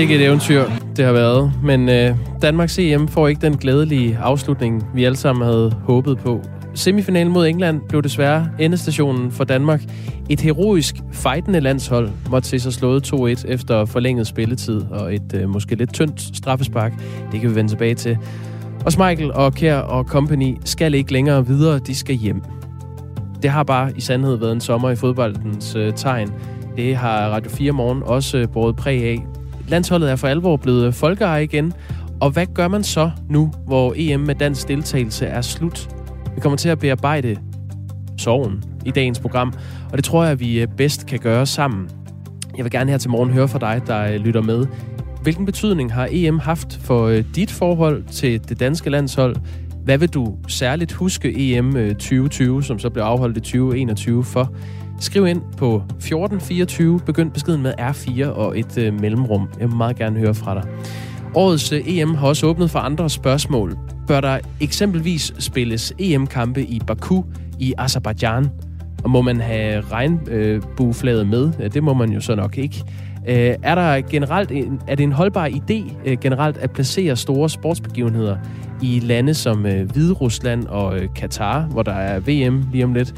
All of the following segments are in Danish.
Sikke et eventyr, det har været. Men øh, Danmarks EM får ikke den glædelige afslutning, vi alle sammen havde håbet på. Semifinalen mod England blev desværre endestationen for Danmark. Et heroisk, fejtende landshold måtte se sig slået 2-1 efter forlænget spilletid og et øh, måske lidt tyndt straffespark. Det kan vi vende tilbage til. Og Michael og Kær og company skal ikke længere videre, de skal hjem. Det har bare i sandhed været en sommer i fodboldens øh, tegn. Det har Radio 4 Morgen også øh, båret præg af. Landsholdet er for alvor blevet folkeeje igen. Og hvad gør man så nu, hvor EM med dansk deltagelse er slut? Vi kommer til at bearbejde sorgen i dagens program, og det tror jeg, vi øh, bedst kan gøre sammen. Jeg vil gerne her til morgen høre fra dig, der øh, lytter med. Hvilken betydning har EM haft for øh, dit forhold til det danske landshold? Hvad vil du særligt huske EM 2020, som så blev afholdt i 2021 for? Skriv ind på 1424, begynd beskeden med R4 og et øh, mellemrum. Jeg vil meget gerne høre fra dig. Årets øh, EM har også åbnet for andre spørgsmål. Bør der eksempelvis spilles EM-kampe i Baku i Azerbaijan? Og må man have regnbueflaget med? Det må man jo så nok ikke. Øh, er, der generelt en, er det en holdbar idé øh, generelt at placere store sportsbegivenheder i lande som øh, Rusland og øh, Katar, hvor der er VM lige om lidt?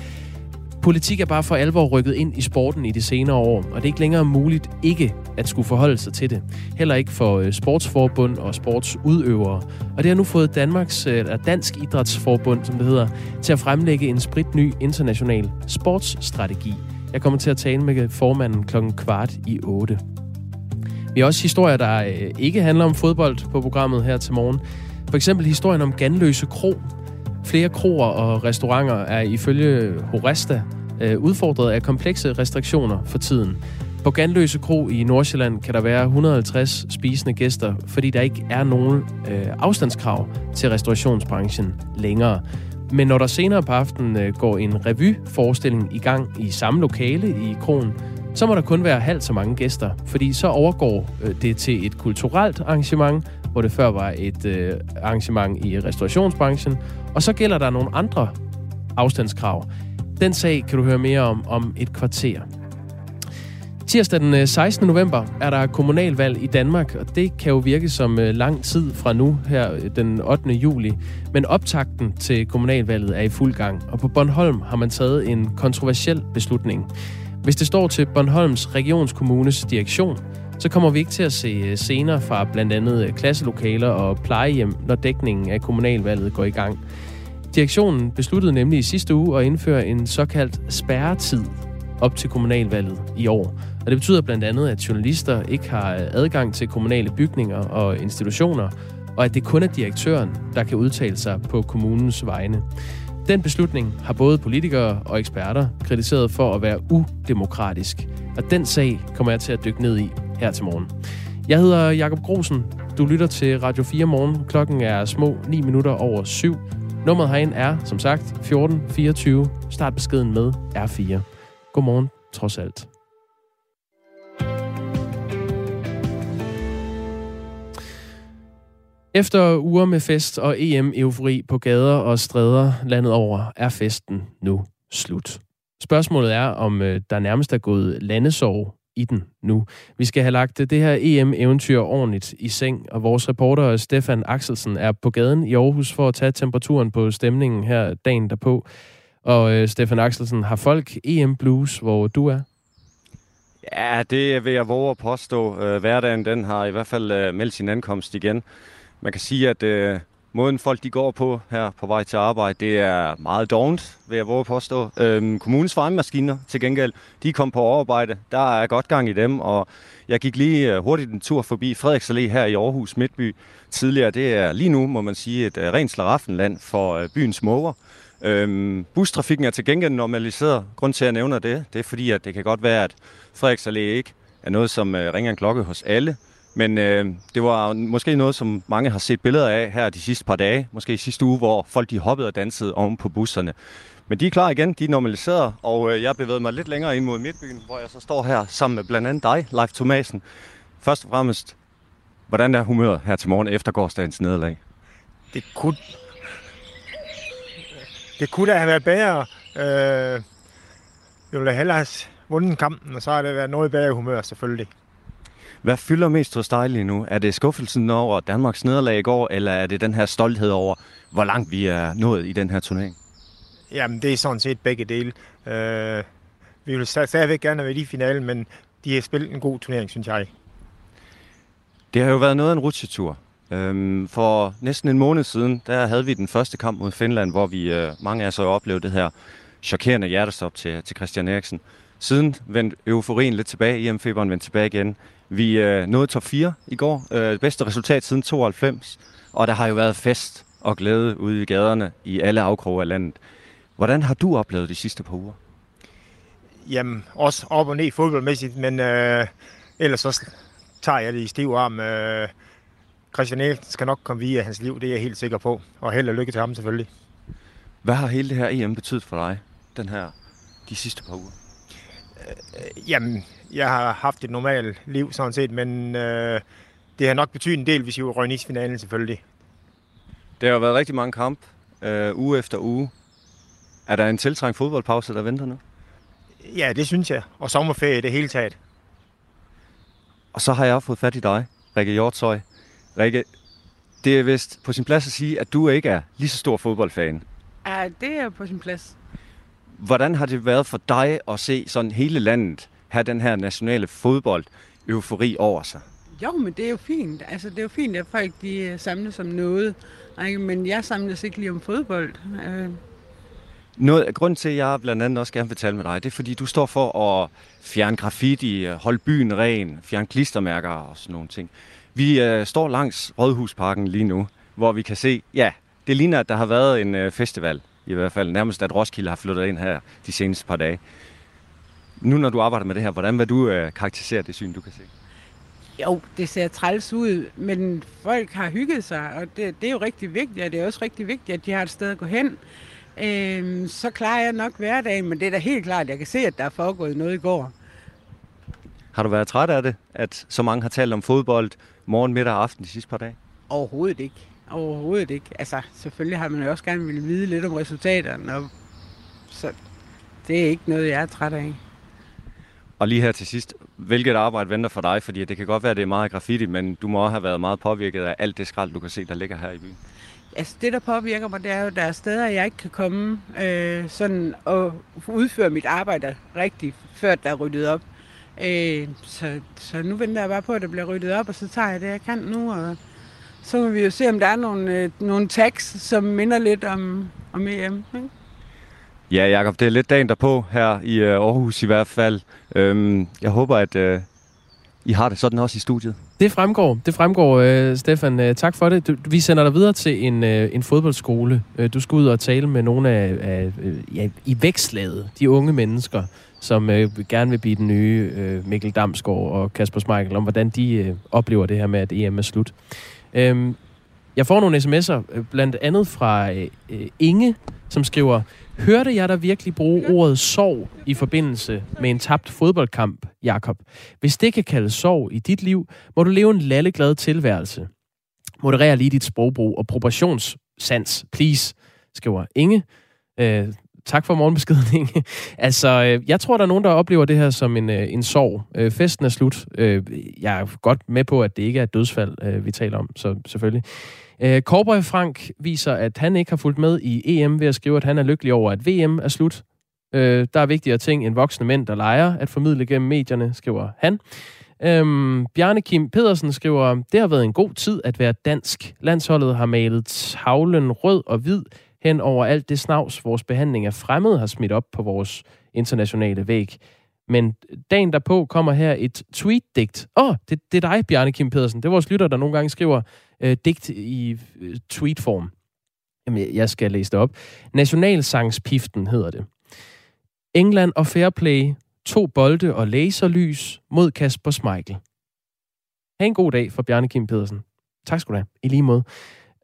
Politik er bare for alvor rykket ind i sporten i de senere år, og det er ikke længere muligt ikke at skulle forholde sig til det. Heller ikke for øh, sportsforbund og sportsudøvere. Og det har nu fået Danmarks, øh, eller Dansk Idrætsforbund, som det hedder, til at fremlægge en spritny international sportsstrategi. Jeg kommer til at tale med øh, formanden klokken kvart i 8. Vi har også historier, der ikke handler om fodbold på programmet her til morgen. For eksempel historien om Ganløse Kro, Flere kroer og restauranter er ifølge Horesta øh, udfordret af komplekse restriktioner for tiden. På Ganløse Kro i Nordsjælland kan der være 150 spisende gæster, fordi der ikke er nogen øh, afstandskrav til restaurationsbranchen længere. Men når der senere på aftenen øh, går en revyforestilling i gang i samme lokale i kroen, så må der kun være halvt så mange gæster, fordi så overgår øh, det til et kulturelt arrangement, hvor det før var et øh, arrangement i restaurationsbranchen, og så gælder der nogle andre afstandskrav. Den sag kan du høre mere om om et kvarter. Tirsdag den øh, 16. November er der kommunalvalg i Danmark, og det kan jo virke som øh, lang tid fra nu, her øh, den 8. juli. Men optakten til kommunalvalget er i fuld gang, og på Bornholm har man taget en kontroversiel beslutning. Hvis det står til Bornholms Regionskommunes direktion, så kommer vi ikke til at se øh, scener fra blandt andet øh, klasselokaler og plejehjem, når dækningen af kommunalvalget går i gang. Direktionen besluttede nemlig i sidste uge at indføre en såkaldt spærretid op til kommunalvalget i år. Og det betyder blandt andet, at journalister ikke har øh, adgang til kommunale bygninger og institutioner, og at det kun er direktøren, der kan udtale sig på kommunens vegne. Den beslutning har både politikere og eksperter kritiseret for at være udemokratisk, og den sag kommer jeg til at dykke ned i her til morgen. Jeg hedder Jakob Grosen. Du lytter til Radio 4 morgen. Klokken er små 9 minutter over 7. Nummeret herind er, som sagt, 1424. Start beskeden med R4. Godmorgen, trods alt. Efter uger med fest og EM-eufori på gader og stræder landet over, er festen nu slut. Spørgsmålet er, om øh, der nærmest er gået landesorg i den nu. Vi skal have lagt det her EM-eventyr ordentligt i seng, og vores reporter Stefan Axelsen er på gaden i Aarhus for at tage temperaturen på stemningen her dagen derpå. Og øh, Stefan Axelsen, har folk EM-blues, hvor du er? Ja, det vil jeg våge at påstå. Øh, hverdagen den har i hvert fald øh, meldt sin ankomst igen. Man kan sige, at øh, måden folk de går på her på vej til arbejde, det er meget dovent, vil jeg våge påstå. Øhm, kommunens farmemaskiner til gengæld, de kom på overarbejde. Der er godt gang i dem, og jeg gik lige øh, hurtigt en tur forbi Frederiks Allé her i Aarhus Midtby tidligere. Det er lige nu, må man sige, et øh, rent slaraffenland for øh, byens måger. Øhm, bustrafikken er til gengæld normaliseret. Grund til, at jeg nævner det, det er fordi, at det kan godt være, at Frederiks Allé ikke er noget, som ringer en klokke hos alle. Men øh, det var måske noget, som mange har set billeder af her de sidste par dage, måske i sidste uge, hvor folk de hoppede og dansede oven på busserne. Men de er klar igen, de er normaliseret, og øh, jeg bevæger mig lidt længere ind mod Midtbyen, hvor jeg så står her sammen med blandt andet dig, Leif Thomasen. Først og fremmest, hvordan er humøret her til morgen efter gårdsdagens nederlag? Det kunne, det kunne da have været bedre. Øh, jeg ville hellere have vundet kampen, og så har det været noget bedre humør selvfølgelig. Hvad fylder mest hos dig lige nu? Er det skuffelsen over Danmarks nederlag i går, eller er det den her stolthed over, hvor langt vi er nået i den her turnering? Jamen, det er sådan set begge dele. Øh, vi vil stadigvæk gerne være i finalen, men de har spillet en god turnering, synes jeg. Det har jo været noget af en rutsjetur. Øhm, for næsten en måned siden, der havde vi den første kamp mod Finland, hvor vi øh, mange af os har oplevet det her chokerende hjertestop til, til Christian Eriksen. Siden vendte euforien lidt tilbage, EM-feberen vendte tilbage igen. Vi øh, nåede top 4 i går, øh, det bedste resultat siden 92, og der har jo været fest og glæde ude i gaderne i alle afkroge af landet. Hvordan har du oplevet de sidste par uger? Jamen, også op og ned fodboldmæssigt, men øh, ellers så tager jeg det i stiv arm. Øh, Christian Eriksen skal nok komme via hans liv, det er jeg helt sikker på. Og held og lykke til ham selvfølgelig. Hvad har hele det her EM betydet for dig, den her, de sidste par uger? Øh, jamen, jeg har haft et normalt liv sådan set, men øh, det har nok betydet en del, hvis I røg i finalen selvfølgelig. Det har været rigtig mange kamp, øh, uge efter uge. Er der en tiltrængt fodboldpause, der venter nu? Ja, det synes jeg. Og sommerferie i det hele taget. Og så har jeg fået fat i dig, Rikke Hjortøj. Rikke, det er vist på sin plads at sige, at du ikke er lige så stor fodboldfan. Ja, det er på sin plads. Hvordan har det været for dig at se sådan hele landet have den her nationale fodbold eufori over sig? Jo, men det er jo fint. Altså, det er jo fint, at folk de øh, samles om noget. Ikke? Men jeg samles ikke lige om fodbold. Øh. Noget af grunden til, at jeg blandt andet også gerne vil tale med dig, det er, fordi du står for at fjerne graffiti, holde byen ren, fjerne klistermærker og sådan nogle ting. Vi øh, står langs Rådhusparken lige nu, hvor vi kan se, ja, det ligner, at der har været en øh, festival. I hvert fald nærmest, at Roskilde har flyttet ind her de seneste par dage. Nu når du arbejder med det her, hvordan vil du øh, karakterisere det syn, du kan se? Jo, det ser træls ud, men folk har hygget sig, og det, det er jo rigtig vigtigt, og det er også rigtig vigtigt, at de har et sted at gå hen. Øhm, så klarer jeg nok hverdagen, men det er da helt klart, at jeg kan se, at der er foregået noget i går. Har du været træt af det, at så mange har talt om fodbold morgen, middag og aften de sidste par dage? Overhovedet ikke. Overhovedet ikke. Altså, selvfølgelig har man jo også gerne ville vide lidt om resultaterne, og så det er ikke noget, jeg er træt af. Og lige her til sidst, hvilket arbejde venter for dig? Fordi det kan godt være, at det er meget graffiti, men du må også have været meget påvirket af alt det skrald, du kan se, der ligger her i byen. Altså det, der påvirker mig, det er jo, at der er steder, jeg ikke kan komme øh, sådan og udføre mit arbejde rigtigt, før der er ryddet op. Øh, så, så nu venter jeg bare på, at der bliver ryddet op, og så tager jeg det, jeg kan nu. Og så må vi jo se, om der er nogle, øh, nogle tags, som minder lidt om, om EM. Ikke? Ja, Jacob, det er lidt dagen derpå her i øh, Aarhus i hvert fald. Øhm, jeg håber, at øh, I har det sådan også i studiet. Det fremgår, det fremgår, øh, Stefan. Øh, tak for det. Du, vi sender dig videre til en, øh, en fodboldskole. Øh, du skal ud og tale med nogle af, af øh, ja, i vækslaget, de unge mennesker, som øh, gerne vil blive den nye øh, Mikkel Damsgaard og Kasper Schmeichel, om hvordan de øh, oplever det her med, at EM er slut. Øhm, jeg får nogle sms'er, øh, blandt andet fra øh, øh, Inge, som skriver, Hørte jeg dig virkelig bruge ordet sorg i forbindelse med en tabt fodboldkamp, Jakob? Hvis det kan kaldes sorg i dit liv, må du leve en lalleglad tilværelse. Moderer lige dit sprogbrug og proportionssans, please, skriver Inge. Øh, tak for morgenbeskeden, Inge. altså, øh, jeg tror, der er nogen, der oplever det her som en, øh, en sorg. Øh, festen er slut. Jeg er godt med på, at det ikke er et dødsfald, vi taler om, så selvfølgelig. Øh, Cowboy Frank viser, at han ikke har fulgt med i EM ved at skrive, at han er lykkelig over, at VM er slut. Der er vigtigere ting end voksne mænd, der leger at formidle gennem medierne, skriver han. Øhm, Bjarne Kim Pedersen skriver, det har været en god tid at være dansk. Landsholdet har malet tavlen rød og hvid hen over alt det snavs, vores behandling af fremmede har smidt op på vores internationale væg. Men dagen derpå kommer her et tweet-digt. Åh, oh, det, det er dig, Bjarne Kim Pedersen. Det er vores lytter, der nogle gange skriver øh, digt i øh, tweetform. Jamen, jeg skal læse det op. Nationalsangspiften hedder det. England og Fairplay, to bolde og laserlys mod Kasper Schmeichel. Ha' en god dag for Bjarne Kim Pedersen. Tak skal du have. I lige måde.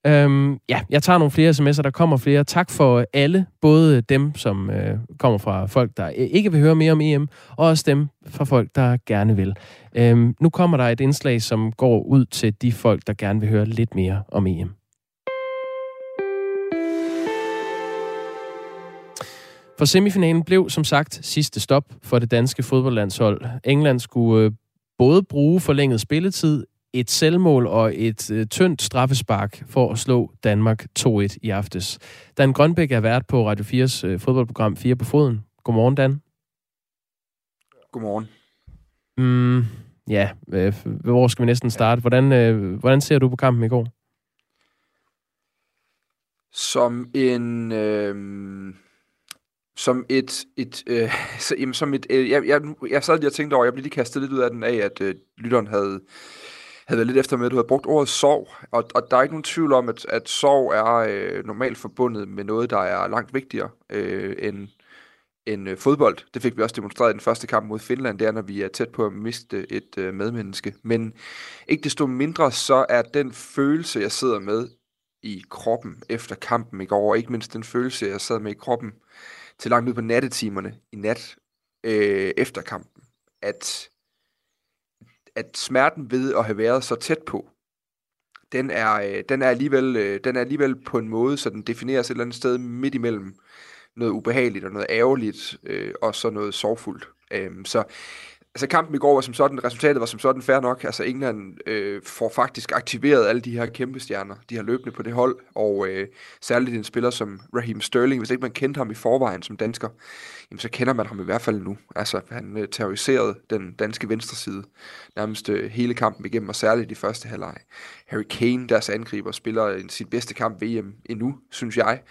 Øhm, ja, jeg tager nogle flere sms'er, der kommer flere. Tak for alle, både dem, som øh, kommer fra folk, der ikke vil høre mere om EM, og også dem fra folk, der gerne vil. Øhm, nu kommer der et indslag, som går ud til de folk, der gerne vil høre lidt mere om EM. For semifinalen blev som sagt sidste stop for det danske fodboldlandshold. England skulle øh, både bruge forlænget spilletid, et selvmål og et øh, tyndt straffespark for at slå Danmark 2-1 i aftes. Dan Grønbæk er vært på Radio 4's øh, fodboldprogram 4 på foden. Godmorgen, Dan. Godmorgen. Mm, ja, øh, hvor skal vi næsten starte? Hvordan, øh, hvordan ser du på kampen i går? Som en... Øh, som et... et øh, så, jamen, som et øh, jeg, jeg, jeg sad lige og tænkte over, jeg blev lige kastet lidt ud af den af, at øh, lytteren havde, havde været lidt efter med, at du havde brugt ordet sorg. Og, og der er ikke nogen tvivl om, at, at sorg er øh, normalt forbundet med noget, der er langt vigtigere øh, end, end øh, fodbold. Det fik vi også demonstreret i den første kamp mod Finland, det er, når vi er tæt på at miste et øh, medmenneske. Men ikke desto mindre, så er den følelse, jeg sidder med i kroppen efter kampen i går, og ikke mindst den følelse, jeg sad med i kroppen til langt ud på nattetimerne i nat øh, efter kampen, at, at smerten ved at have været så tæt på, den er, øh, den er, alligevel, øh, den er alligevel på en måde, så den defineres et eller andet sted midt imellem noget ubehageligt og noget ærgerligt, øh, og så noget sorgfuldt. Øh, så altså kampen i går var som sådan, resultatet var som sådan fair nok. Altså England øh, får faktisk aktiveret alle de her kæmpe stjerner, de har løbende på det hold, og øh, særligt en spiller som Raheem Sterling, hvis ikke man kendte ham i forvejen som dansker, jamen, så kender man ham i hvert fald nu. Altså han øh, terroriserede den danske venstre side nærmest øh, hele kampen igennem, og særligt i første halvleg. Harry Kane, deres angriber, spiller øh, sin bedste kamp VM endnu, synes jeg.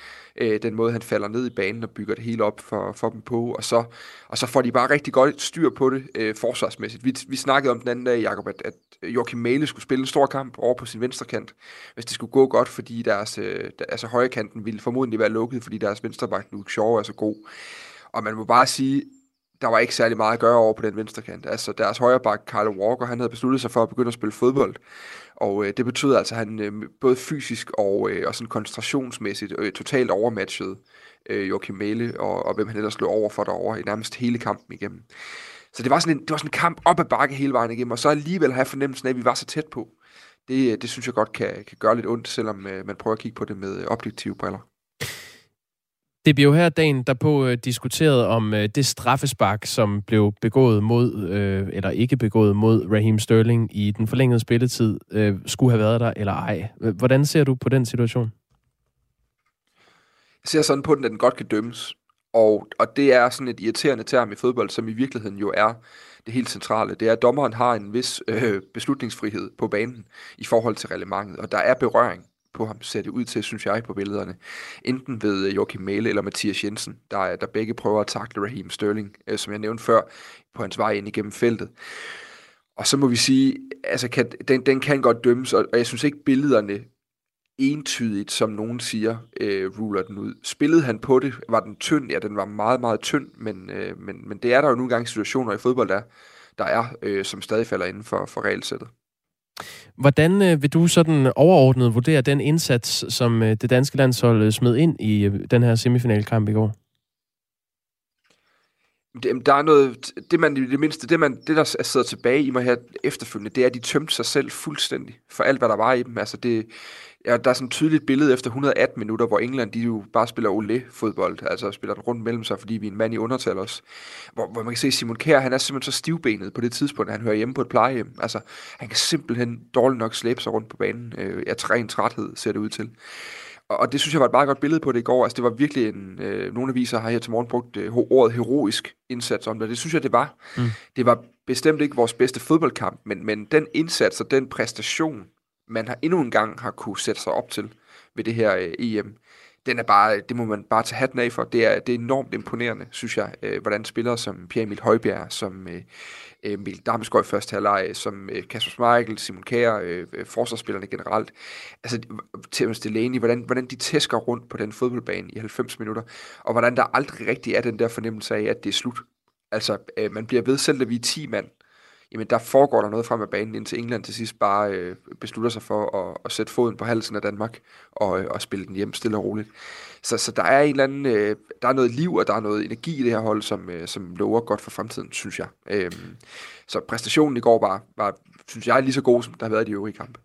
Øh, den måde, han falder ned i banen og bygger det hele op for, for dem på, og så, og så får de bare rigtig godt styr på det øh, forsvarsmæssigt. Vi, vi snakkede om den anden dag, Jacob, at, at Joachim Mæle skulle spille en stor kamp over på sin venstre kant, hvis det skulle gå godt, fordi deres øh, altså højre kanten ville formodentlig være lukket, fordi deres venstreback Luke Shaw er så god. Og man må bare sige, der var ikke særlig meget at gøre over på den venstre kant. Altså deres højre bak, Walker, han havde besluttet sig for at begynde at spille fodbold. Og øh, det betød altså, at han øh, både fysisk og, øh, og sådan koncentrationsmæssigt øh, totalt overmatchede øh, Joachim Mæle, og, og hvem han ellers lå over for derovre i nærmest hele kampen igennem. Så det var sådan en, det var sådan en kamp op ad bakke hele vejen igennem, og så alligevel have fornemmelsen af, at vi var så tæt på. Det, øh, det synes jeg godt kan, kan gøre lidt ondt, selvom øh, man prøver at kigge på det med øh, objektive briller. Det bliver jo her dagen derpå øh, diskuteret om øh, det straffespark, som blev begået mod, øh, eller ikke begået mod Raheem Sterling i den forlængede spilletid, øh, skulle have været der eller ej. Øh, hvordan ser du på den situation? Jeg ser sådan på den, at den godt kan dømmes. Og, og det er sådan et irriterende term i fodbold, som i virkeligheden jo er det helt centrale. Det er, at dommeren har en vis øh, beslutningsfrihed på banen i forhold til reglementet, og der er berøring på ham, ser det ud til, synes jeg, på billederne. Enten ved øh, Joachim Mæle eller Mathias Jensen, der, der begge prøver at takle Raheem Sterling, øh, som jeg nævnte før, på hans vej ind igennem feltet. Og så må vi sige, altså kan, den, den kan godt dømmes, og, og jeg synes ikke billederne entydigt, som nogen siger, øh, ruler den ud. Spillede han på det? Var den tynd? Ja, den var meget, meget tynd, men, øh, men, men det er der jo nogle gange situationer i fodbold, der, der er, øh, som stadig falder inden for, for regelsættet. Hvordan øh, vil du sådan overordnet vurdere den indsats, som øh, det danske landshold øh, smed ind i den her semifinalkamp i går? Det, der er noget, det man det mindste, det, man, det der sidder tilbage i mig her efterfølgende, det er, at de tømte sig selv fuldstændig for alt, hvad der var i dem. Altså det, ja, der er sådan et tydeligt billede efter 118 minutter, hvor England de jo bare spiller olé-fodbold, altså spiller den rundt mellem sig, fordi vi er en mand i undertal også. Hvor, hvor man kan se, Simon Kjær, han er simpelthen så stivbenet på det tidspunkt, at han hører hjemme på et plejehjem. Altså, han kan simpelthen dårligt nok slæbe sig rundt på banen. Øh, ja, ren træthed ser det ud til. Og, og det synes jeg var et meget godt billede på det i går. Altså, det var virkelig en... Øh, nogle aviser har her til morgen brugt øh, ordet heroisk indsats om det. Det synes jeg, det var. Mm. Det var bestemt ikke vores bedste fodboldkamp, men, men den indsats og den præstation, man har endnu en gang har kunne sætte sig op til ved det her øh, EM, den er bare, det må man bare tage hatten af for. Det er, det er enormt imponerende, synes jeg, øh, hvordan spillere som Pierre Emil Højbjerg, som øh, øh Emil Damsgaard i første halvleg, som øh, Kasper Schmeichel, Simon Kjær, øh, øh, forsvarsspillerne generelt, altså Thomas Delaney, hvordan, hvordan de tæsker rundt på den fodboldbane i 90 minutter, og hvordan der aldrig rigtig er den der fornemmelse af, at det er slut. Altså, øh, man bliver ved, selv da vi er 10 mand, jamen der foregår der noget frem af banen, indtil England til sidst bare øh, beslutter sig for at, at sætte foden på halsen af Danmark og, øh, og spille den hjem stille og roligt. Så, så der er en eller anden, øh, der er noget liv, og der er noget energi i det her hold, som, øh, som lover godt for fremtiden, synes jeg. Øh, så præstationen i går var, var, synes jeg, lige så god, som der har været i de øvrige kampe.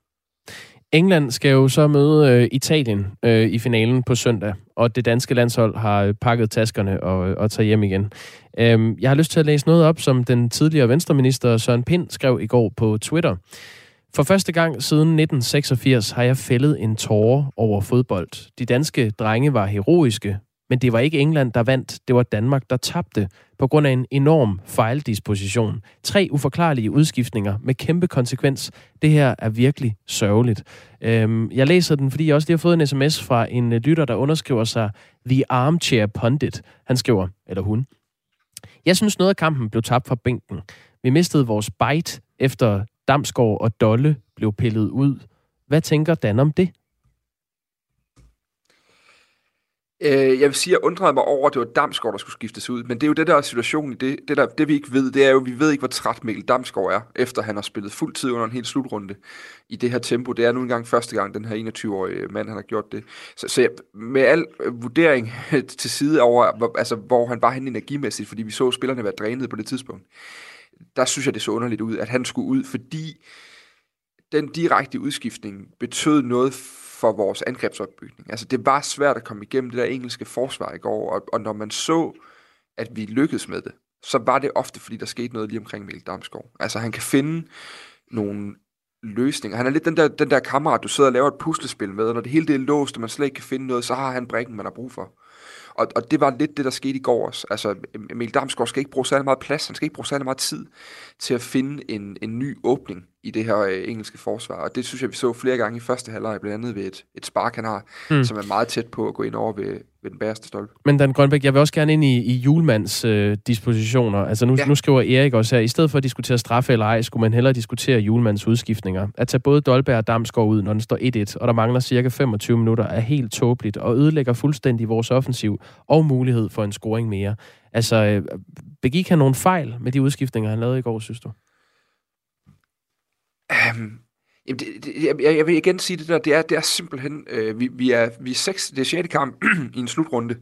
England skal jo så møde øh, Italien øh, i finalen på søndag, og det danske landshold har øh, pakket taskerne og, øh, og tager hjem igen. Øhm, jeg har lyst til at læse noget op, som den tidligere venstreminister Søren Pind skrev i går på Twitter. For første gang siden 1986 har jeg fældet en tårer over fodbold. De danske drenge var heroiske, men det var ikke England, der vandt. Det var Danmark, der tabte på grund af en enorm fejldisposition. Tre uforklarlige udskiftninger med kæmpe konsekvens. Det her er virkelig sørgeligt. Øhm, jeg læser den, fordi jeg også lige har fået en sms fra en øh, lytter, der underskriver sig The Armchair Pundit. Han skriver, eller hun. Jeg synes noget af kampen blev tabt fra bænken. Vi mistede vores bite efter Damsgaard og Dolle blev pillet ud. Hvad tænker Dan om det? Øh, jeg vil sige, at jeg undrede mig over, at det var Damsgaard, der skulle skiftes ud. Men det er jo det, der er situationen i det. Det, der, det vi ikke ved, det er jo, at vi ved ikke, hvor træt Mikkel Damsgaard er, efter han har spillet fuld tid under en hel slutrunde i det her tempo. Det er nu engang første gang, den her 21-årige mand, han har gjort det. Så, så jeg, med al vurdering til side over, hvor, altså, hvor han var hen energimæssigt, fordi vi så spillerne være drænet på det tidspunkt, der synes jeg, det så underligt ud, at han skulle ud, fordi den direkte udskiftning betød noget for vores angrebsopbygning. Altså, det var svært at komme igennem det der engelske forsvar i går, og, og når man så, at vi lykkedes med det, så var det ofte, fordi der skete noget lige omkring Mikkel Damsgaard. Altså, han kan finde nogle løsninger. Han er lidt den der, den der kammerat, du sidder og laver et puslespil med, og når det hele det er låst, og man slet ikke kan finde noget, så har han brækken, man har brug for. Og, og det var lidt det, der skete i går også. Altså, Emil Damsgaard skal ikke bruge særlig meget plads, han skal ikke bruge særlig meget tid til at finde en, en ny åbning i det her øh, engelske forsvar. Og det synes jeg, vi så flere gange i første halvleg, blandt andet ved et, et spark, han har, mm. som er meget tæt på at gå ind over ved, ved den bæreste stolpe. Men Dan Grønbæk, jeg vil også gerne ind i, i julemands øh, dispositioner. Altså nu, ja. nu skriver Erik også her, i stedet for at diskutere straffe eller ej, skulle man hellere diskutere julemands udskiftninger. At tage både Dolberg og Damsgaard ud, når den står 1-1, og der mangler cirka 25 minutter, er helt tåbeligt og ødelægger fuldstændig vores offensiv og mulighed for en scoring mere. Altså, øh, begik han nogle fejl med de udskiftninger, han lavede i går, synes du? Um, Jamen, det, det, jeg, jeg vil igen sige det der, det er, det er simpelthen, øh, vi, vi, er, vi er seks, det er 6. kamp i en slutrunde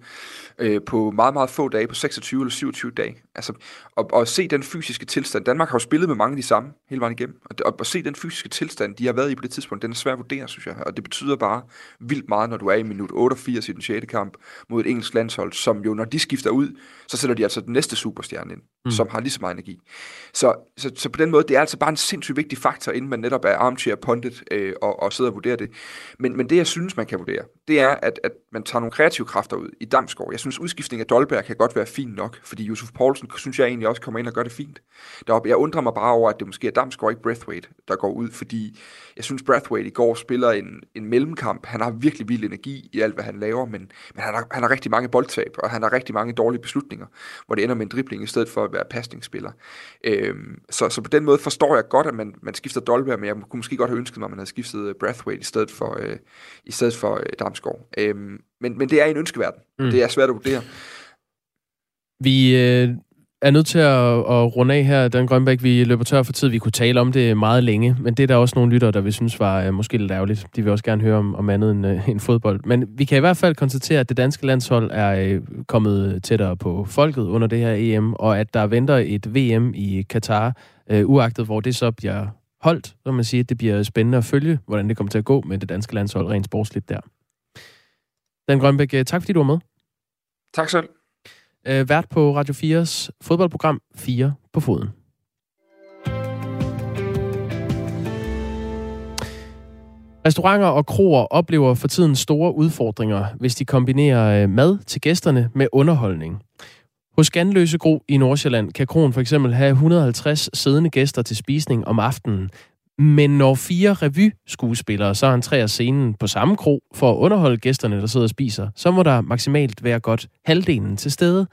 øh, på meget, meget få dage, på 26 eller 27 dage. Altså, og, og se den fysiske tilstand, Danmark har jo spillet med mange af de samme hele vejen igennem, og, og, og se den fysiske tilstand, de har været i på det tidspunkt, den er svær at vurdere, synes jeg, og det betyder bare vildt meget, når du er i minut 88 i den 6. kamp mod et engelsk landshold, som jo, når de skifter ud, så sætter de altså den næste superstjerne ind, mm. som har lige så meget energi. Så, så, så på den måde, det er altså bare en sindssygt vigtig faktor, inden man netop er armchair pundit øh, og, og sidder og vurderer det. Men, men det, jeg synes, man kan vurdere, det er, at, at man tager nogle kreative kræfter ud i Damsgaard. Jeg synes, udskiftning af Dolberg kan godt være fint nok, fordi Josef Poulsen synes jeg egentlig også kommer ind og gør det fint. Deroppe. Jeg undrer mig bare over, at det måske er Damsgaard, ikke Breathwaite, der går ud, fordi jeg synes, Breathwaite i går spiller en, en mellemkamp. Han har virkelig vild energi i alt, hvad han laver, men, men han, har, han har rigtig mange boldtab, og han har rigtig mange dårlige beslutninger, hvor det ender med en dribling i stedet for at være pasningsspiller. Øhm, så, så på den måde forstår jeg godt, at man, man skifter Dolberg, men jeg kunne måske godt have ønsket mig, at man havde skiftet øh, Breathwaite i stedet for, øh, i stedet for øh, Damsgaard. Øhm, men, men det er en ønskeverden. Mm. Det er svært at vurdere. Vi øh, er nødt til at, at runde af her, Dan Grønbæk. Vi løber tør for tid. Vi kunne tale om det meget længe, men det er der også nogle lyttere, der vil synes var uh, måske lidt ærgerligt. De vil også gerne høre om, om andet end, uh, end fodbold. Men vi kan i hvert fald konstatere, at det danske landshold er uh, kommet tættere på folket under det her EM, og at der venter et VM i Katar, uh, uagtet hvor det så bliver holdt, så man siger, at det bliver spændende at følge, hvordan det kommer til at gå med det danske landshold rent sportsligt der. Dan Grønbæk, tak fordi du var med. Tak selv øh, vært på Radio 4's fodboldprogram 4 på foden. Restauranter og kroer oplever for tiden store udfordringer, hvis de kombinerer øh, mad til gæsterne med underholdning. Hos Ganløse Gro i Nordsjælland kan kroen for eksempel have 150 siddende gæster til spisning om aftenen, men når fire revyskuespillere så entrerer scenen på samme kro for at underholde gæsterne, der sidder og spiser, så må der maksimalt være godt halvdelen til stede.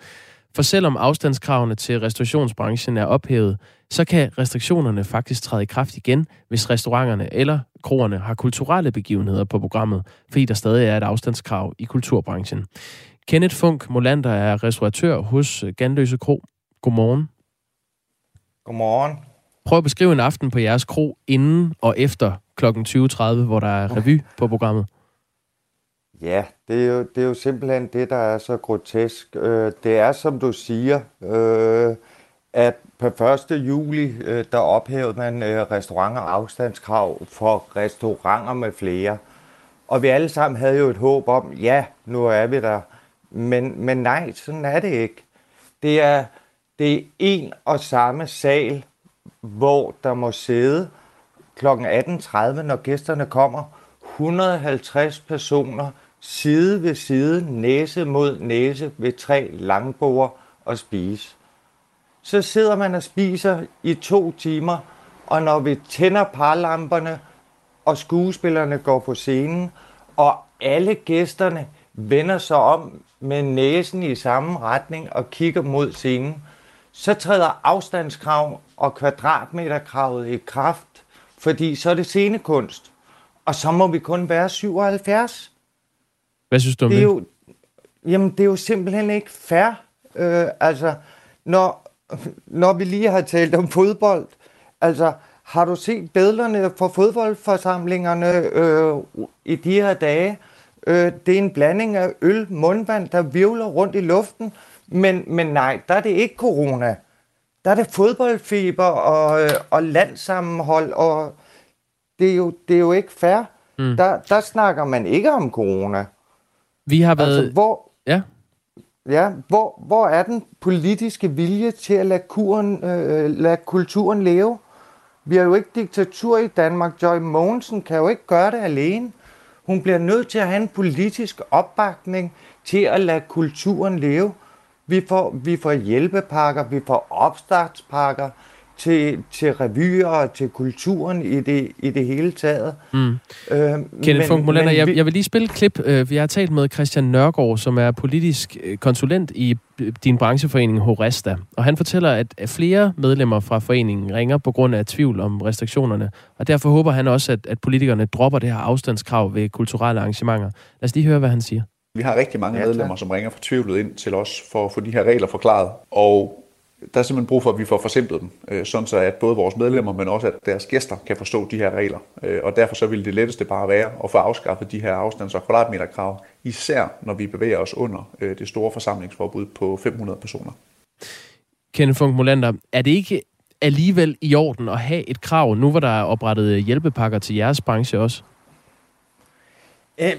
For selvom afstandskravene til restaurationsbranchen er ophævet, så kan restriktionerne faktisk træde i kraft igen, hvis restauranterne eller kroerne har kulturelle begivenheder på programmet, fordi der stadig er et afstandskrav i kulturbranchen. Kenneth Funk Molander er restauratør hos Ganløse Kro. Godmorgen. Godmorgen. Prøv at beskrive en aften på jeres kro inden og efter kl. 20.30, hvor der er revy på programmet. Ja, det er, jo, det er jo simpelthen det, der er så grotesk. Øh, det er, som du siger, øh, at på 1. juli, øh, der ophævede man øh, restaurant- og afstandskrav for restauranter med flere. Og vi alle sammen havde jo et håb om, ja, nu er vi der. Men, men nej, sådan er det ikke. Det er, det er en og samme sal, hvor der må sidde kl. 18.30, når gæsterne kommer, 150 personer side ved side, næse mod næse ved tre langbord og spise. Så sidder man og spiser i to timer, og når vi tænder parlamperne, og skuespillerne går på scenen, og alle gæsterne vender sig om med næsen i samme retning og kigger mod scenen, så træder afstandskrav og kvadratmeterkravet i kraft, fordi så er det scenekunst. Og så må vi kun være 77. Hvad synes du om Det det? er jo, jamen, det er jo simpelthen ikke fair. Øh, altså, når, når vi lige har talt om fodbold, altså, har du set billederne for fodboldforsamlingerne øh, i de her dage? Øh, det er en blanding af øl, mundvand, der virvler rundt i luften. Men, men nej, der er det ikke corona. Der er det fodboldfeber og, øh, og landsammenhold, og det er jo, det er jo ikke fair. Mm. Der, der snakker man ikke om corona. Vi har været... Altså, hvor, Ja, ja, hvor, hvor er den politiske vilje til at lade, kuren, øh, lade kulturen leve? Vi har jo ikke diktatur i Danmark. Joy Mogensen kan jo ikke gøre det alene. Hun bliver nødt til at have en politisk opbakning til at lade kulturen leve. Vi får, vi får hjælpepakker, vi får opstartspakker til, til revyer og til kulturen i det, i det hele taget. Mm. Øh, Kenneth Funk Molander, men jeg, jeg vil lige spille et klip. Øh, Vi har talt med Christian Nørgaard, som er politisk øh, konsulent i øh, din brancheforening Horesta. Og han fortæller, at flere medlemmer fra foreningen ringer på grund af tvivl om restriktionerne. Og derfor håber han også, at, at politikerne dropper det her afstandskrav ved kulturelle arrangementer. Lad os lige høre, hvad han siger. Vi har rigtig mange Ja, medlemmer, som ringer fortvivlet ind til os for at få de her regler forklaret. Og der er simpelthen brug for, at vi får forsimplet dem, øh, sådan så at både vores medlemmer, men også at deres gæster kan forstå de her regler. Øh, Og derfor så vil det letteste bare være at få afskaffet de her afstands- og kvadratmeterkrav, især når vi bevæger os under øh, det store forsamlingsforbud på 500 personer. Kenneth Funk Molander, er det ikke alligevel i orden at have et krav, nu hvor der er oprettet hjælpepakker til jeres branche også? Øh,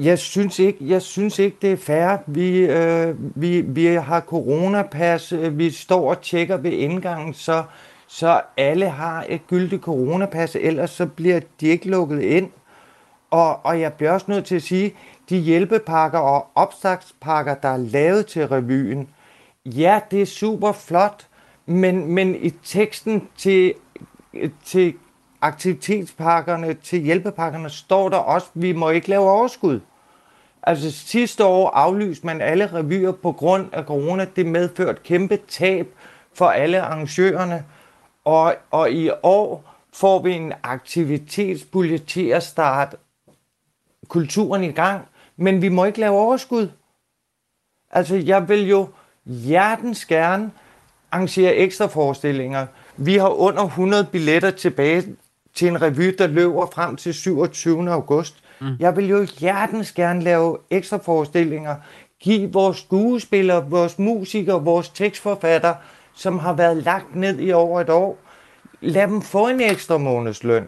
jeg synes ikke, jeg synes ikke det er fair. Vi, øh, vi, vi har coronapas, øh, vi står og tjekker ved indgangen, så, så alle har et gyldigt coronapas, ellers så bliver de ikke lukket ind. Og, og jeg bliver også nødt til at sige, de hjælpepakker og opstartspakker, der er lavet til revyen, ja, det er super flot, men, men i teksten til, til aktivitetspakkerne, til hjælpepakkerne, står der også, at vi må ikke lave overskud. Altså sidste år aflyste man alle revyer på grund af corona. Det medførte kæmpe tab for alle arrangørerne. Og, og i år får vi en aktivitetspulje til at starte kulturen i gang. Men vi må ikke lave overskud. Altså jeg vil jo hjertens gerne arrangere ekstra forestillinger. Vi har under 100 billetter tilbage til en revy, der løber frem til 27. august. Mm. Jeg vil jo hjertens gerne lave ekstra forestillinger. Give vores skuespillere, vores musikere, vores tekstforfatter, som har været lagt ned i over et år, lad dem få en ekstra månedsløn.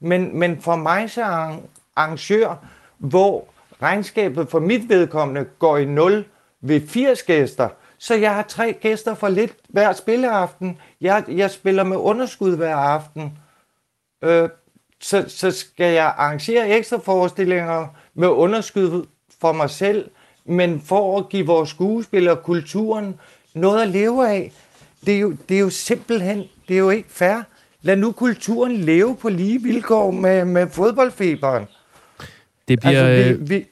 Men, men for mig så arra- arrangør, hvor regnskabet for mit vedkommende går i nul ved 80 gæster, så jeg har tre gæster for lidt hver spilleaften. Jeg, jeg spiller med underskud hver aften. Øh, så, så skal jeg arrangere ekstra forestillinger med underskud for mig selv, men for at give vores skuespillere kulturen noget at leve af. Det er jo, det er jo simpelthen, det er jo ikke fair. Lad nu kulturen leve på lige vilkår med, med fodboldfeberen. Det bliver, Altså, øh, vi, vi,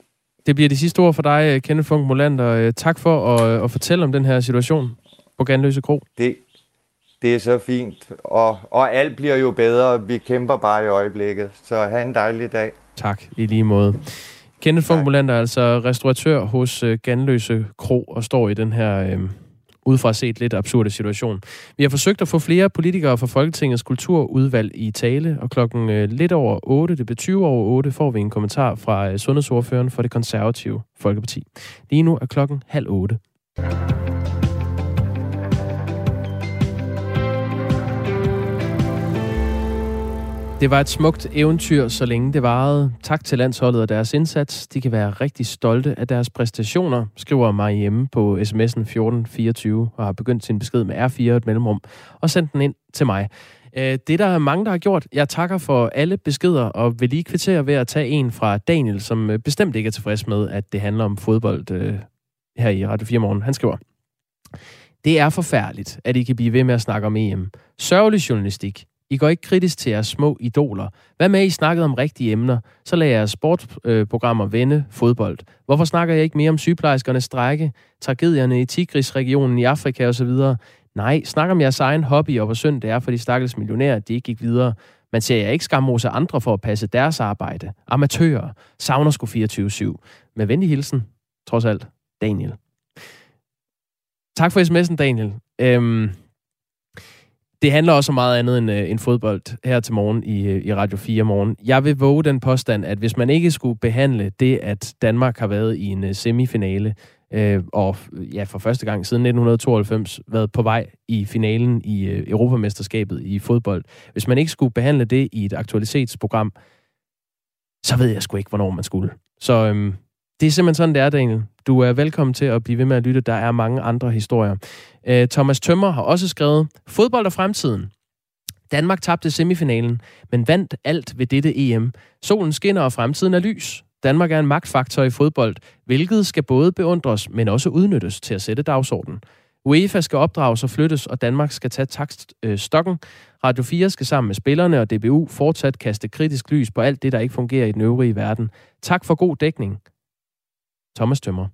det bliver de sidste ord for dig, øh, Kenneth Funk Molander. Øh, Tak for at, at fortælle om den her situation på Ganløse Kro. det, det er så fint, og, og alt bliver jo bedre. Vi kæmper bare i øjeblikket, så have en dejlig dag. Tak, i lige måde. Kenneth Funk er altså restauratør hos øh, Ganløse Kro og står i den her øh, udefra set lidt absurde situation. Vi har forsøgt at få flere politikere fra Folketingets kulturudvalg i tale, og klokken øh, lidt over 8, det bliver 20 over 8, får vi en kommentar fra øh, sundhedsordføreren for det konservative Folkeparti. Lige nu er klokken halv 8. Det var et smukt eventyr, så længe det varede. Tak til landsholdet og deres indsats. De kan være rigtig stolte af deres præstationer, skriver mig hjemme på sms'en 1424 og har begyndt sin besked med R4 et mellemrum og sendt den ind til mig. Øh, det der er mange, der har gjort. Jeg takker for alle beskeder og vil lige kvittere ved at tage en fra Daniel, som øh, bestemt ikke er tilfreds med, at det handler om fodbold øh, her i Radio 4 morgen. Han skriver, det er forfærdeligt, at I kan blive ved med at snakke om EM. Sørgelig journalistik. I går ikke kritisk til jeres små idoler. Hvad med, at I snakkede om rigtige emner? Så lader jeres sportsprogrammer vende fodbold. Hvorfor snakker jeg ikke mere om sygeplejerskernes strække, tragedierne i Tigris-regionen i Afrika osv.? Nej, snak om jeres egen hobby og hvor synd det er for de stakkels millionærer, at de ikke gik videre. Man ser jeg ikke skamrose andre for at passe deres arbejde. Amatører. Savner sgu 24-7. Med venlig hilsen, trods alt, Daniel. Tak for sms'en, Daniel. Øhm, det handler også om meget andet end, øh, end fodbold her til morgen i, øh, i Radio 4 morgen. Jeg vil våge den påstand, at hvis man ikke skulle behandle det, at Danmark har været i en øh, semifinale, øh, og ja, for første gang siden 1992 været på vej i finalen i øh, Europamesterskabet i fodbold. Hvis man ikke skulle behandle det i et aktualitetsprogram, så ved jeg sgu ikke, hvornår man skulle. Så øhm, det er simpelthen sådan, det er, Daniel. Du er velkommen til at blive ved med at lytte. Der er mange andre historier. Øh, Thomas Tømmer har også skrevet, fodbold og fremtiden. Danmark tabte semifinalen, men vandt alt ved dette EM. Solen skinner, og fremtiden er lys. Danmark er en magtfaktor i fodbold, hvilket skal både beundres, men også udnyttes til at sætte dagsordenen. UEFA skal opdrages og flyttes, og Danmark skal tage takststokken. Øh, Radio 4 skal sammen med spillerne og DBU fortsat kaste kritisk lys på alt det, der ikke fungerer i den øvrige verden. Tak for god dækning. Thomas Tømmer.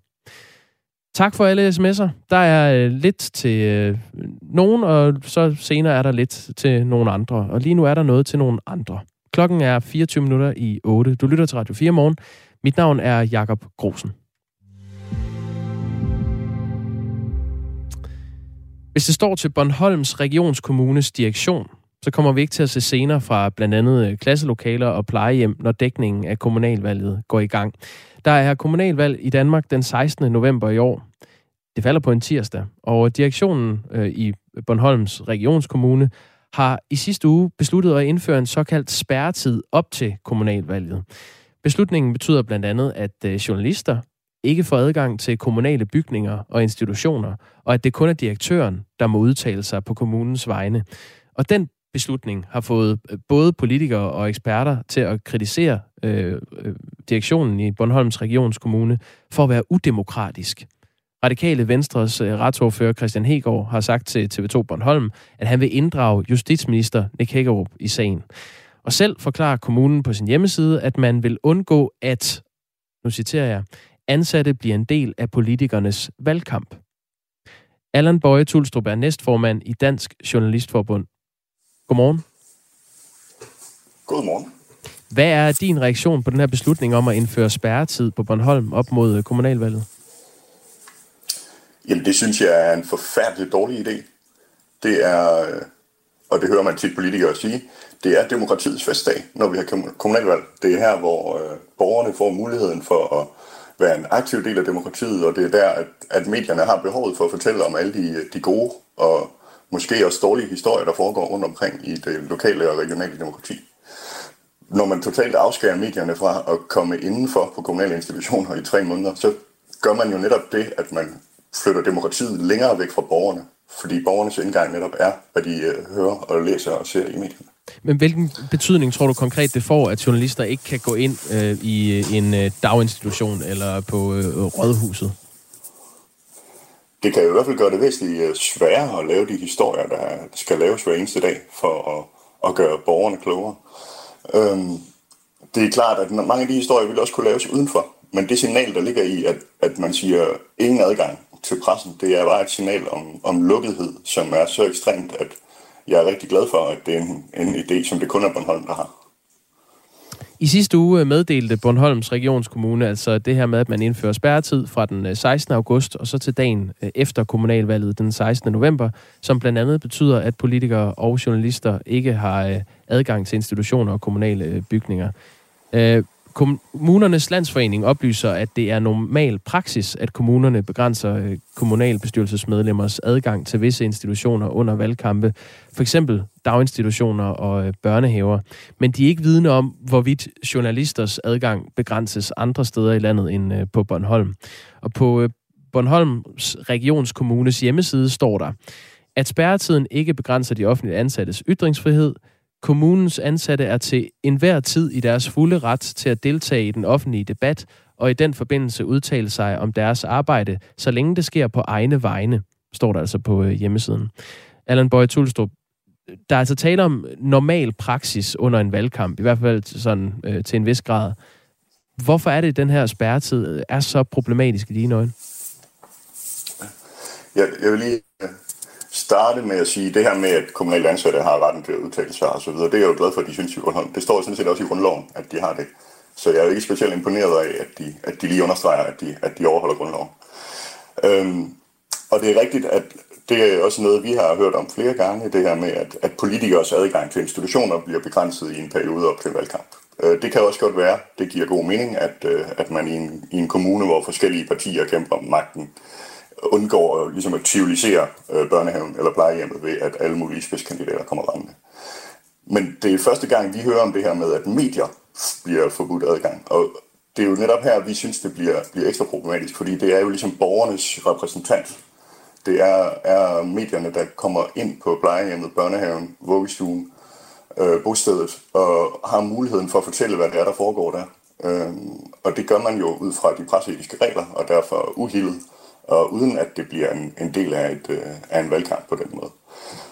Tak for alle sms'er. Der er øh, lidt til øh, nogen, og så senere er der lidt til nogle andre. Og lige nu er der noget til nogle andre. Klokken er 24 minutter i 8. Du lytter til Radio 4 morgen. Mit navn er Jakob Grosen. Hvis det står til Bornholms Regionskommunes direktion, så kommer vi ikke til at se scener fra blandt andet øh, klasselokaler og plejehjem, når dækningen af kommunalvalget går i gang. Der er kommunalvalg i Danmark den 16. november i år. Det falder på en tirsdag, og direktionen øh, i Bornholms Regionskommune har i sidste uge besluttet at indføre en såkaldt spærretid op til kommunalvalget. Beslutningen betyder blandt andet, at øh, journalister ikke får adgang til kommunale bygninger og institutioner, og at det kun er direktøren, der må udtale sig på kommunens vegne. Og den beslutning har fået øh, både politikere og eksperter til at kritisere øh, øh, direktionen i Bornholms Regionskommune for at være udemokratisk. Radikale Venstres øh, retsordfører Christian Hegård har sagt til TV2 Bornholm, at han vil inddrage justitsminister Nick Hækkerup i sagen. Og selv forklarer kommunen på sin hjemmeside, at man vil undgå, at, nu citerer jeg, ansatte bliver en del af politikernes valgkamp. Allan Bøje Tulstrup er næstformand i Dansk Journalistforbund. Godmorgen. Godmorgen. Hvad er din reaktion på den her beslutning om at indføre spærretid på Bornholm op mod kommunalvalget? Jamen, det synes jeg er en forfærdelig dårlig idé. Det er, og det hører man tit politikere sige, det er demokratiets festdag, når vi har kommunalvalg. Det er her, hvor øh, borgerne får muligheden for at være en aktiv del af demokratiet, og det er der, at, at medierne har behovet for at fortælle om alle de, de gode og måske også dårlige historier, der foregår rundt omkring i det lokale og regionale demokrati. Når man totalt afskærer medierne fra at komme indenfor på kommunale institutioner i tre måneder, så gør man jo netop det, at man flytter demokratiet længere væk fra borgerne, fordi borgernes indgang netop er, hvad de øh, hører og læser og ser i medierne. Men hvilken betydning tror du konkret det får, at journalister ikke kan gå ind øh, i øh, en øh, daginstitution eller på øh, rådhuset? Det kan jo i hvert fald gøre det væsentligt øh, sværere at lave de historier, der skal laves hver eneste dag for at, at gøre borgerne klogere. Øhm, det er klart, at mange af de historier vil også kunne laves udenfor, men det signal, der ligger i, at, at man siger ingen adgang til pressen, det er bare et signal om, om lukkethed, som er så ekstremt, at jeg er rigtig glad for, at det er en, en idé, som det kun er Bornholm, der har. I sidste uge meddelte Bornholms Regionskommune altså det her med, at man indfører spærretid fra den øh, 16. August og så til dagen øh, efter kommunalvalget den 16. november, som blandt andet betyder, at politikere og journalister ikke har øh, adgang til institutioner og kommunale bygninger. Kommunernes Landsforening oplyser, at det er normal praksis, at kommunerne begrænser øh, kommunalbestyrelsesmedlemmers adgang til visse institutioner under valgkampe, for eksempel daginstitutioner og øh, børnehaver. Men de er ikke vidne om, hvorvidt journalisters adgang begrænses andre steder i landet end øh, på Bornholm. Og på Bornholms Regionskommunes hjemmeside står der, at spærretiden ikke begrænser de offentlige ansattes ytringsfrihed, Kommunens ansatte er til enhver tid i deres fulde ret til at deltage i den offentlige debat og i den forbindelse udtale sig om deres arbejde, så længe det sker på egne vegne, står der altså på øh, hjemmesiden. Allan Bøje Tulstrup, der er altså tale om normal praksis under en valgkamp, i hvert fald sådan øh, til en vis grad. Hvorfor er det, at den her spærretid er så problematisk i dine øjne? Jeg, jeg vil lige starte med at sige, det her med, at kommunale ansatte har retten til at udtale sig og så videre, det er jeg jo glad for, at de synes i Grundloven. Det står sådan set også i grundloven, at de har det. Så jeg er jo ikke specielt imponeret af, at de, at de lige understreger, at de, at de overholder grundloven. Øhm, og det er rigtigt, at det er også noget, vi har hørt om flere gange, det her med, at, at politikers adgang til institutioner bliver begrænset i en periode op til valgkamp. Øh, det kan også godt være, det giver god mening, at, øh, at man i en, i en kommune, hvor forskellige partier kæmper om magten, undgår ligesom at civilisere øh, børnehaven eller plejehjemmet ved, at alle mulige spidskandidater kommer rendende. Men det er første gang, vi hører om det her med, at medier bliver forbudt adgang. Og det er jo netop her, vi synes, det bliver, bliver ekstra problematisk, fordi det er jo ligesom borgernes repræsentant. Det er, er medierne, der kommer ind på plejehjemmet, børnehaven, vuggestuen, øh, bostedet, og har muligheden for at fortælle, hvad det er, der foregår der. Øh, og det gør man jo ud fra de presseetiske regler, og derfor uhildet og uden at det bliver en, en del af, et, øh, af en valgkamp på den måde.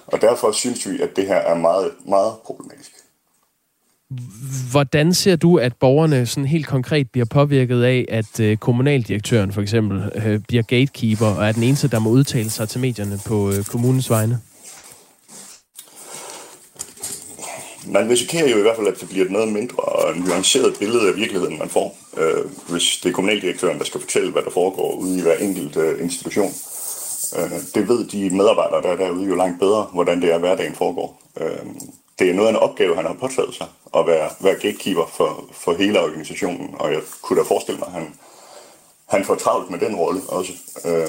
Og derfor synes vi, at det her er meget, meget problematisk. Hvordan ser du, at borgerne sådan helt konkret bliver påvirket af, at øh, kommunaldirektøren for eksempel øh, bliver gatekeeper og er den eneste, der må udtale sig til medierne på øh, kommunens vegne? Man risikerer jo i hvert fald, at det bliver et noget mindre nuanceret billede af virkeligheden, man får, øh, hvis det er kommunaldirektøren, der skal fortælle, hvad der foregår ude i hver enkelt øh, institution. Øh, det ved de medarbejdere, der er derude jo langt bedre, hvordan det er, hverdagen foregår. Øh, det er noget af en opgave, han har påtaget sig, at være, være gatekeeper for, for hele organisationen, og jeg kunne da forestille mig, at han, han får travlt med den rolle også. Øh,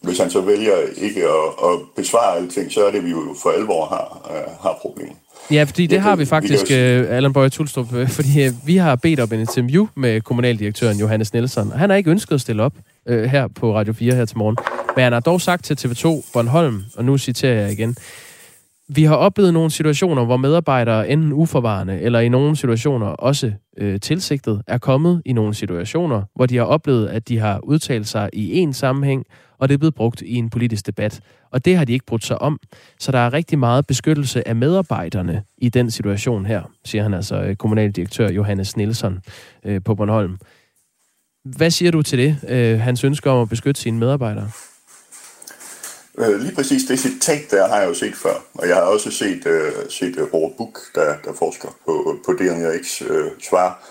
hvis han så vælger ikke at, at besvare alting, så er det, vi jo for alvor har, øh, har problemer. Ja, fordi det har vi faktisk, uh, Allan Bøje Tulstrup, øh, fordi uh, vi har bedt op en interview med kommunaldirektøren Johannes Nielsen, og han har ikke ønsket at stille op uh, her på Radio 4 her til morgen. Men han har dog sagt til TV2 Bornholm, og nu citerer jeg igen, vi har oplevet nogle situationer, hvor medarbejdere enten uforvarende eller i nogle situationer også øh, tilsigtet er kommet i nogle situationer, hvor de har oplevet, at de har udtalt sig i en sammenhæng, og det er blevet brugt i en politisk debat. Og det har de ikke brudt sig om. Så der er rigtig meget beskyttelse af medarbejderne i den situation her, siger han altså øh, kommunaldirektør Johannes Nielsen øh, på Bornholm. Hvad siger du til det, øh, hans ønske om at beskytte sine medarbejdere? Øh, lige præcis det citat der har jeg jo set før, og jeg har også set, øh, set øh, Robert Book, der, der forsker på, på DNRX øh, svar,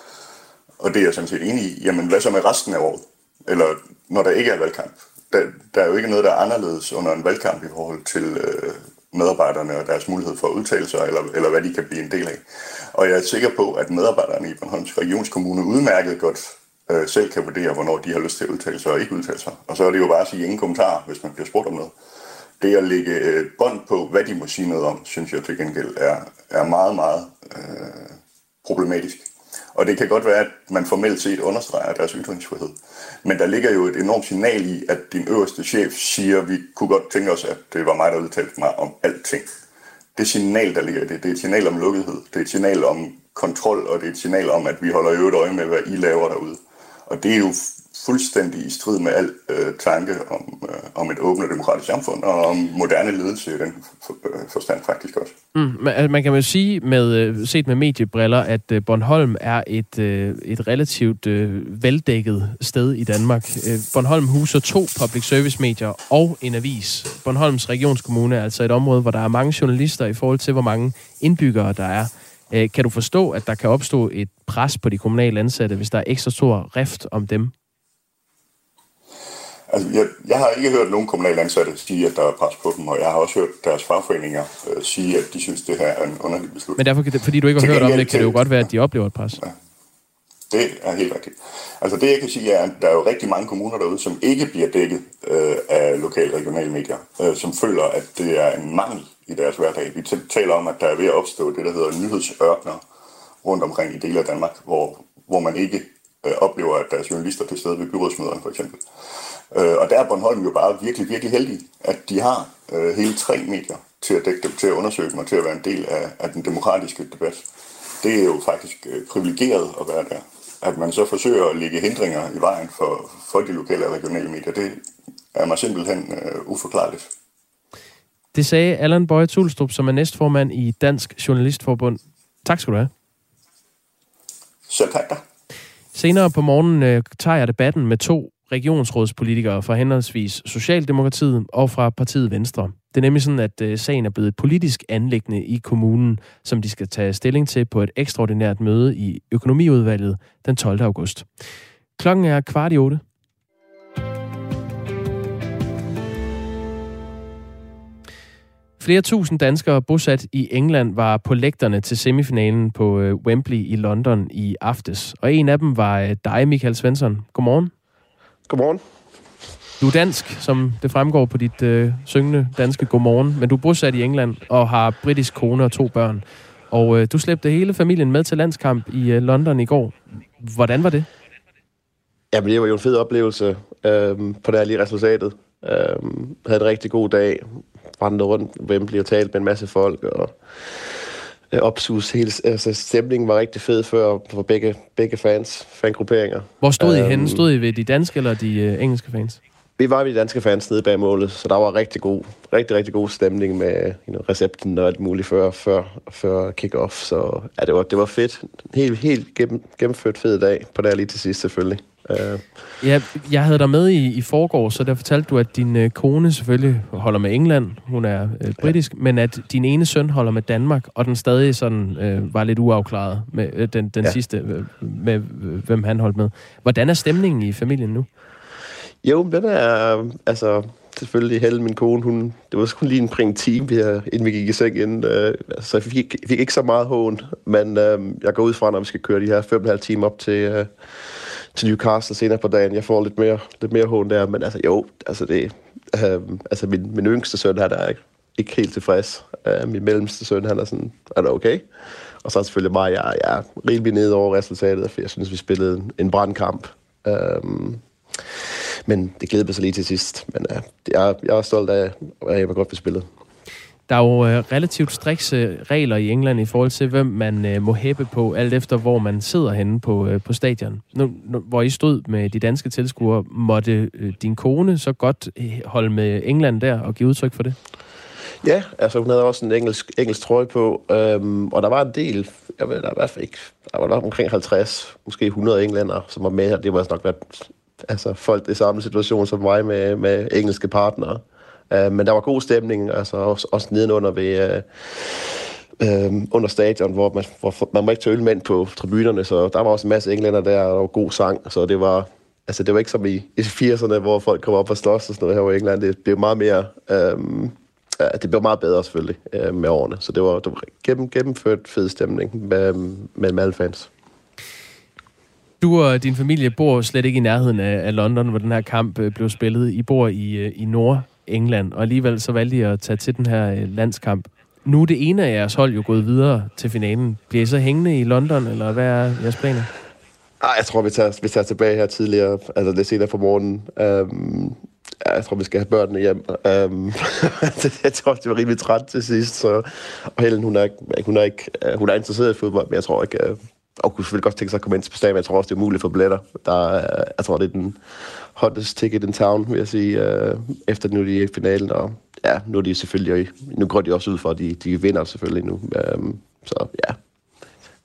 og det er jeg sådan set enig i. Jamen, hvad så med resten af året? Eller når der ikke er valgkamp? Der, der er jo ikke noget, der er anderledes under en valgkamp i forhold til øh, medarbejderne og deres mulighed for at udtale sig, eller, eller hvad de kan blive en del af. Og jeg er sikker på, at medarbejderne i Bornholms Regionskommune udmærket godt øh, selv kan vurdere, hvornår de har lyst til at udtale sig og ikke udtale sig. Og så er det jo bare at sige ingen kommentar, hvis man bliver spurgt om noget det at lægge øh, bånd på, hvad de må sige noget om, synes jeg til gengæld er, er meget, meget øh, problematisk. Og det kan godt være, at man formelt set understreger deres ytringsfrihed. Men der ligger jo et enormt signal i, at din øverste chef siger, at vi kunne godt tænke os, at det var mig, der udtalte mig om alting. Det signal, der ligger i det, det er et signal om lukkethed. Det er et signal om kontrol, og det er et signal om, at vi holder øvrigt øje med, hvad I laver derude. Og det er jo fuldstændig i strid med al øh, tanke om, øh, om et åbent og demokratisk samfund, og om moderne ledelse i den for, øh, forstand faktisk også. Mm, man, man kan jo sige, med, øh, set med mediebriller, at øh, Bornholm er et, øh, et relativt øh, veldækket sted i Danmark. Øh, Bornholm huser to public service medier og en avis. Bornholms regionskommune er altså et område, hvor der er mange journalister i forhold til, hvor mange indbyggere der er. Øh, kan du forstå, at der kan opstå et pres på de kommunale ansatte, hvis der er ekstra stor rift om dem? Altså, jeg, jeg har ikke hørt nogen kommunale ansatte sige, at der er pres på dem, og jeg har også hørt deres fagforeninger øh, sige, at de synes, det her er en underlig beslutning. Men derfor, fordi du ikke har hørt om det, kan det jo godt være, at de oplever et pres. Ja. Det er helt rigtigt. Altså det, jeg kan sige, er, at der er jo rigtig mange kommuner derude, som ikke bliver dækket øh, af lokale og regionale medier, øh, som føler, at det er en mangel i deres hverdag. Vi taler om, at der er ved at opstå det, der hedder nyhedsørkner rundt omkring i dele af Danmark, hvor, hvor man ikke øh, oplever, at der er journalister til stede ved byrådsmøderne for eksempel. Øh, og der er Bornholm jo bare virkelig, virkelig heldig, at de har øh, hele tre medier til at dække dem, til at undersøge dem og til at være en del af, af den demokratiske debat. Det er jo faktisk øh, privilegeret at være der. At man så forsøger at lægge hindringer i vejen for, for de lokale og regionale medier, det er mig simpelthen øh, uforklarligt. Det sagde Allan Bøje Tulstrup, som er næstformand i Dansk Journalistforbund. Tak skal du have. Så tak da. Senere på morgenen øh, tager jeg debatten med to regionsrådspolitikere fra henholdsvis Socialdemokratiet og fra partiet Venstre. Det er nemlig sådan, at øh, sagen er blevet et politisk anlæggende i kommunen, som de skal tage stilling til på et ekstraordinært møde i økonomiudvalget den 12. august. Klokken er kvart i otte. Flere tusind danskere bosat i England var på lægterne til semifinalen på øh, Wembley i London i aftes. Og en af dem var øh, dig, Michael Svensson. Godmorgen. Godmorgen. Du er dansk, som det fremgår på dit øh, syngende danske godmorgen, men du er bosat i England og har britisk kone og to børn. Og øh, du slæbte hele familien med til landskamp i øh, London i går. Hvordan var det? Jamen, det var jo en fed oplevelse øh, på det her lige resultatet. Øh, havde en rigtig god dag. Vandrede rundt Wembley og talte med en masse folk. Og øh, opsus hele altså, stemningen var rigtig fed for, for begge, begge fans, fangrupperinger. Hvor stod I um, henne? Stod I ved de danske eller de øh, engelske fans? Vi var ved de danske fans nede bag målet, så der var rigtig god, rigtig, rigtig god stemning med you know, recepten og alt muligt før, før, før kick-off. Så ja, det var, det var fedt. Helt, helt gennem, gennemført fed dag på der lige til sidst selvfølgelig. Uh, Ja, jeg havde dig med i, i forgår, så der fortalte du, at din øh, kone selvfølgelig holder med England, hun er øh, britisk, ja. men at din ene søn holder med Danmark, og den stadig sådan øh, var lidt uafklaret med øh, den, den ja. sidste, øh, med øh, hvem han holdt med. Hvordan er stemningen i familien nu? Jo, den er, altså, selvfølgelig Helle, min kone, hun, det var kun lige en pring vi her, inden vi gik i seng ind. Øh, så jeg fik, fik ikke så meget hån, men øh, jeg går ud fra, når vi skal køre de her 5,5 timer op til, øh, til Newcastle senere på dagen. Jeg får lidt mere, lidt mere hånd der, men altså jo, altså det, øh, altså min, min yngste søn her, der er ikke, ikke helt tilfreds. Øh, min mellemste søn, han er sådan, er det okay? Og så er selvfølgelig mig, jeg, jeg er rimelig nede over resultatet, for jeg synes, vi spillede en, en brandkamp. Øh, men det glæder mig så lige til sidst. Men øh, jeg, jeg er stolt af, at jeg var godt vi spillet. Der er jo øh, relativt strikse øh, regler i England i forhold til, hvem man øh, må hæppe på, alt efter hvor man sidder henne på, øh, på stadion. Nu, nu, hvor I stod med de danske tilskuere, måtte øh, din kone så godt øh, holde med England der og give udtryk for det? Ja, altså hun havde også en engelsk, engelsk trøje på, øhm, og der var en del, jeg ved, der var i hvert fald ikke, der var nok omkring 50, måske 100 englænder, som var med her. Det var altså nok været altså, folk i samme situation som mig med, med engelske partnere. Øh, men der var god stemning, altså også, også nedenunder ved... Øh, øh, under stadion, hvor man, hvor man må ikke tage ølmænd på tribunerne, så der var også en masse englænder der, og der var god sang, så det var, altså det var ikke som i, i 80'erne, hvor folk kom op og slås og sådan noget her i England. Det blev meget mere, øh, ja, det blev meget bedre selvfølgelig øh, med årene, så det var, det var gennem, gennemført fed stemning med, med alle fans. Du og din familie bor slet ikke i nærheden af, London, hvor den her kamp øh, blev spillet. I bor i, øh, i Nord England, og alligevel så valgte I at tage til den her øh, landskamp. Nu er det ene af jeres hold jo gået videre til finalen. Bliver I så hængende i London, eller hvad er jeres planer? Ah, jeg tror, vi tager, vi tager tilbage her tidligere, altså lidt senere på morgenen. Um, jeg tror, vi skal have børnene hjem. Um, jeg tror, det var rimelig træt til sidst, så og Helen, hun er, hun er ikke, hun er interesseret i fodbold, men jeg tror ikke, øh, og kunne selvfølgelig godt tænke sig at komme ind til stadion, men jeg tror også, det er muligt for billetter. Der, jeg tror, det er den hottest ticket in town, vil jeg sige, uh, efter nu de er i finalen. Og ja, nu er de selvfølgelig, nu går de også ud for, at de, de vinder selvfølgelig nu. Um, så ja,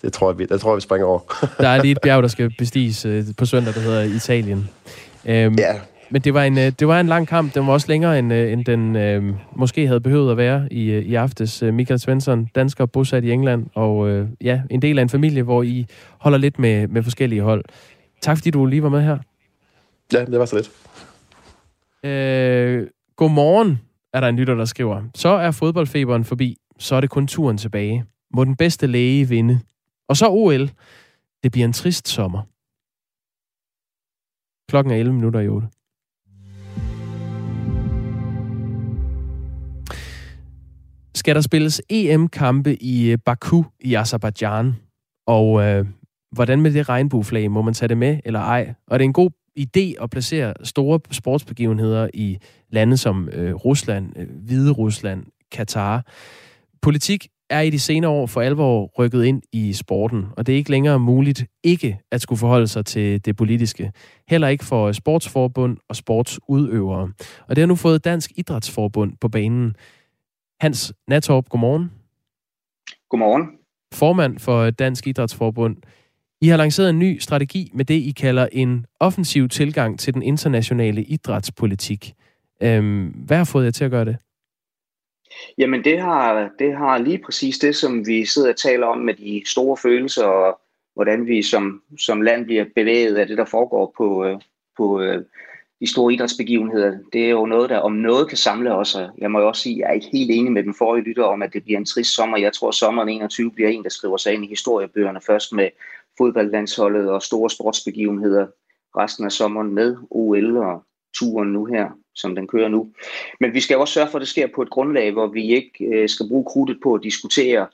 det tror jeg, vi, det tror jeg, vi springer over. der er lige et bjerg, der skal bestiges uh, på søndag, der hedder Italien. Um, ja, men det var en, øh, det var en lang kamp. Den var også længere, end, øh, end den øh, måske havde behøvet at være i, øh, i aftes. Michael Svensson, dansker bosat i England, og øh, ja, en del af en familie, hvor I holder lidt med, med forskellige hold. Tak fordi du lige var med her. Ja, det var så lidt. Øh, godmorgen, er der en lytter, der skriver. Så er fodboldfeberen forbi. Så er det kun turen tilbage. Må den bedste læge vinde. Og så OL. Det bliver en trist sommer. Klokken er 11 minutter i 8. Skal der spilles EM-kampe i øh, Baku i Azerbaijan? Og øh, hvordan med det regnbueflag? Må man tage det med eller ej? Og det er en god idé at placere store sportsbegivenheder i lande som øh, Rusland, øh, Hvide Rusland, Katar. Politik er i de senere år for alvor rykket ind i sporten, og det er ikke længere muligt ikke at skulle forholde sig til det politiske. Heller ikke for sportsforbund og sportsudøvere. Og det har nu fået Dansk Idrætsforbund på banen. Hans Natorp, godmorgen. Godmorgen. Formand for Dansk Idrætsforbund. I har lanceret en ny strategi med det, I kalder en offensiv tilgang til den internationale idrætspolitik. Øhm, hvad har fået jer til at gøre det? Jamen det har, det har lige præcis det, som vi sidder og taler om med de store følelser, og hvordan vi som, som land bliver bevæget af det, der foregår på, øh, på øh, de store idrætsbegivenheder. Det er jo noget, der om noget kan samle os. Jeg må jo også sige, at jeg er ikke helt enig med den forrige lytter om, at det bliver en trist sommer. Jeg tror, at sommeren 21 bliver en, der skriver sig ind i historiebøgerne først med fodboldlandsholdet og store sportsbegivenheder resten af sommeren med OL og turen nu her, som den kører nu. Men vi skal også sørge for, at det sker på et grundlag, hvor vi ikke øh, skal bruge krudtet på at diskutere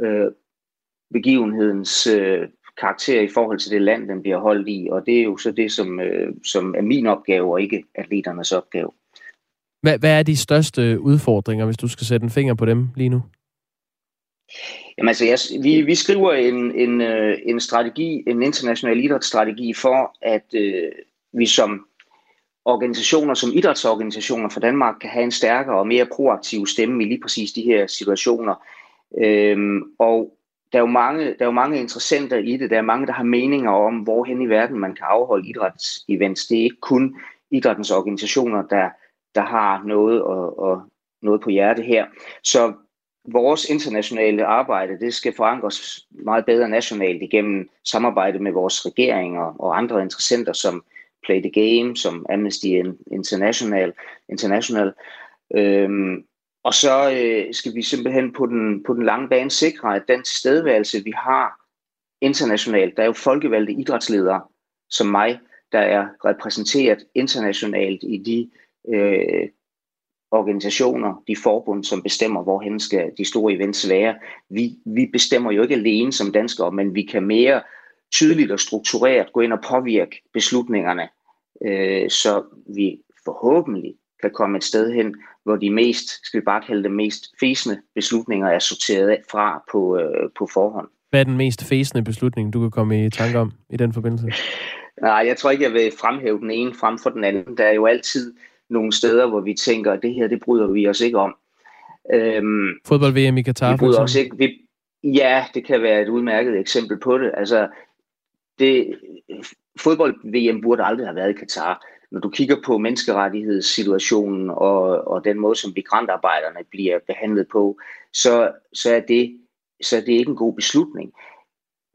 øh, begivenhedens øh, karakter i forhold til det land, den bliver holdt i. Og det er jo så det, som, øh, som er min opgave, og ikke atleternes opgave. Hvad, hvad er de største udfordringer, hvis du skal sætte en finger på dem lige nu? Jamen altså, jeg, vi, vi skriver en, en, øh, en strategi, en international idrætsstrategi for, at øh, vi som organisationer, som idrætsorganisationer for Danmark, kan have en stærkere og mere proaktiv stemme i lige præcis de her situationer. Øhm, og der er, jo mange, der er jo mange interessenter i det. Der er mange, der har meninger om, hvorhen i verden man kan afholde idrætsevents. Det er ikke kun idrættens organisationer, der, der har noget, og, og noget på hjerte her. Så vores internationale arbejde, det skal forankres meget bedre nationalt igennem samarbejde med vores regeringer og andre interessenter, som Play the Game, som Amnesty International. International. Øhm, og så øh, skal vi simpelthen på den, på den lange bane sikre, at den tilstedeværelse, vi har internationalt, der er jo folkevalgte idrætsledere som mig, der er repræsenteret internationalt i de øh, organisationer, de forbund, som bestemmer, hvorhen skal de store events være. Vi, vi bestemmer jo ikke alene som danskere, men vi kan mere tydeligt og struktureret gå ind og påvirke beslutningerne, øh, så vi forhåbentlig kan komme et sted hen, hvor de mest, skal vi bare kalde det mest fæsende beslutninger er sorteret fra på, øh, på forhånd. Hvad er den mest fæsende beslutning, du kan komme i tanke om i den forbindelse? Nej, jeg tror ikke, jeg vil fremhæve den ene frem for den anden. Der er jo altid nogle steder, hvor vi tænker, at det her, det bryder vi os ikke om. Øhm, Fodbold-VM i Katar, vi bryder os ikke, vi, Ja, det kan være et udmærket eksempel på det. Altså, det, fodbold-VM burde aldrig have været i Katar. Når du kigger på menneskerettighedssituationen og, og den måde, som migrantarbejderne bliver behandlet på, så, så, er det, så er det ikke en god beslutning.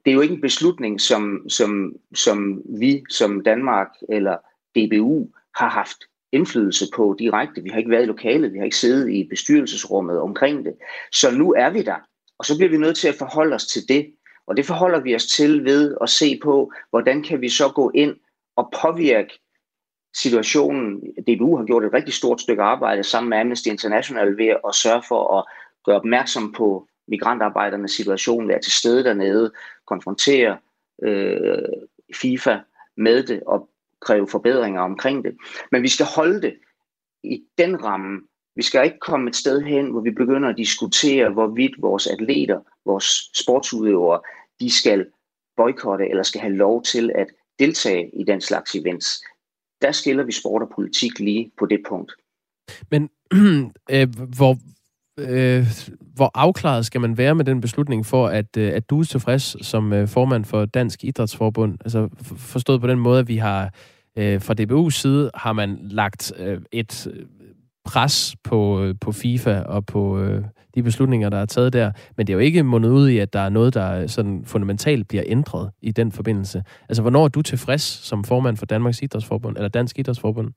Det er jo ikke en beslutning, som, som, som vi som Danmark eller DBU har haft indflydelse på direkte. Vi har ikke været i lokalet, vi har ikke siddet i bestyrelsesrummet omkring det. Så nu er vi der, og så bliver vi nødt til at forholde os til det. Og det forholder vi os til ved at se på, hvordan kan vi så gå ind og påvirke situationen. DBU har gjort et rigtig stort stykke arbejde sammen med Amnesty International ved at sørge for at gøre opmærksom på migrantarbejdernes situation, være til stede dernede, konfrontere øh, FIFA med det og kræve forbedringer omkring det. Men vi skal holde det i den ramme. Vi skal ikke komme et sted hen, hvor vi begynder at diskutere, hvorvidt vores atleter, vores sportsudøvere, de skal boykotte eller skal have lov til at deltage i den slags events. Der skiller vi sport og politik lige på det punkt. Men øh, hvor, øh, hvor afklaret skal man være med den beslutning for, at, øh, at du er tilfreds som øh, formand for Dansk Idrætsforbund? Altså forstået på den måde, at vi har øh, fra DBU's side har man lagt øh, et øh, pres på, øh, på FIFA og på øh, de beslutninger, der er taget der. Men det er jo ikke mundet ud i, at der er noget, der sådan fundamentalt bliver ændret i den forbindelse. Altså, hvornår er du tilfreds som formand for Danmarks Idrætsforbund, eller Dansk Idrætsforbund?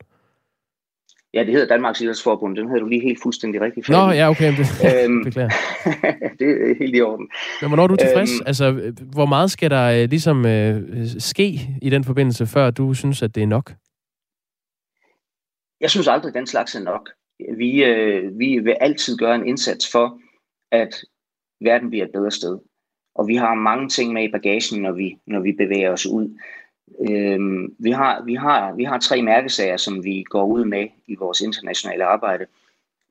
Ja, det hedder Danmarks Idrætsforbund. Den havde du lige helt fuldstændig rigtigt Nå, ja, okay. Det, øhm, det er helt i orden. Men hvornår er du tilfreds? Øhm, altså, hvor meget skal der øh, ligesom øh, ske i den forbindelse, før du synes, at det er nok? jeg synes aldrig, at den slags er nok. Vi, øh, vi vil altid gøre en indsats for, at verden bliver et bedre sted. Og vi har mange ting med i bagagen, når vi, når vi bevæger os ud. Øh, vi, har, vi, har, vi har tre mærkesager, som vi går ud med i vores internationale arbejde.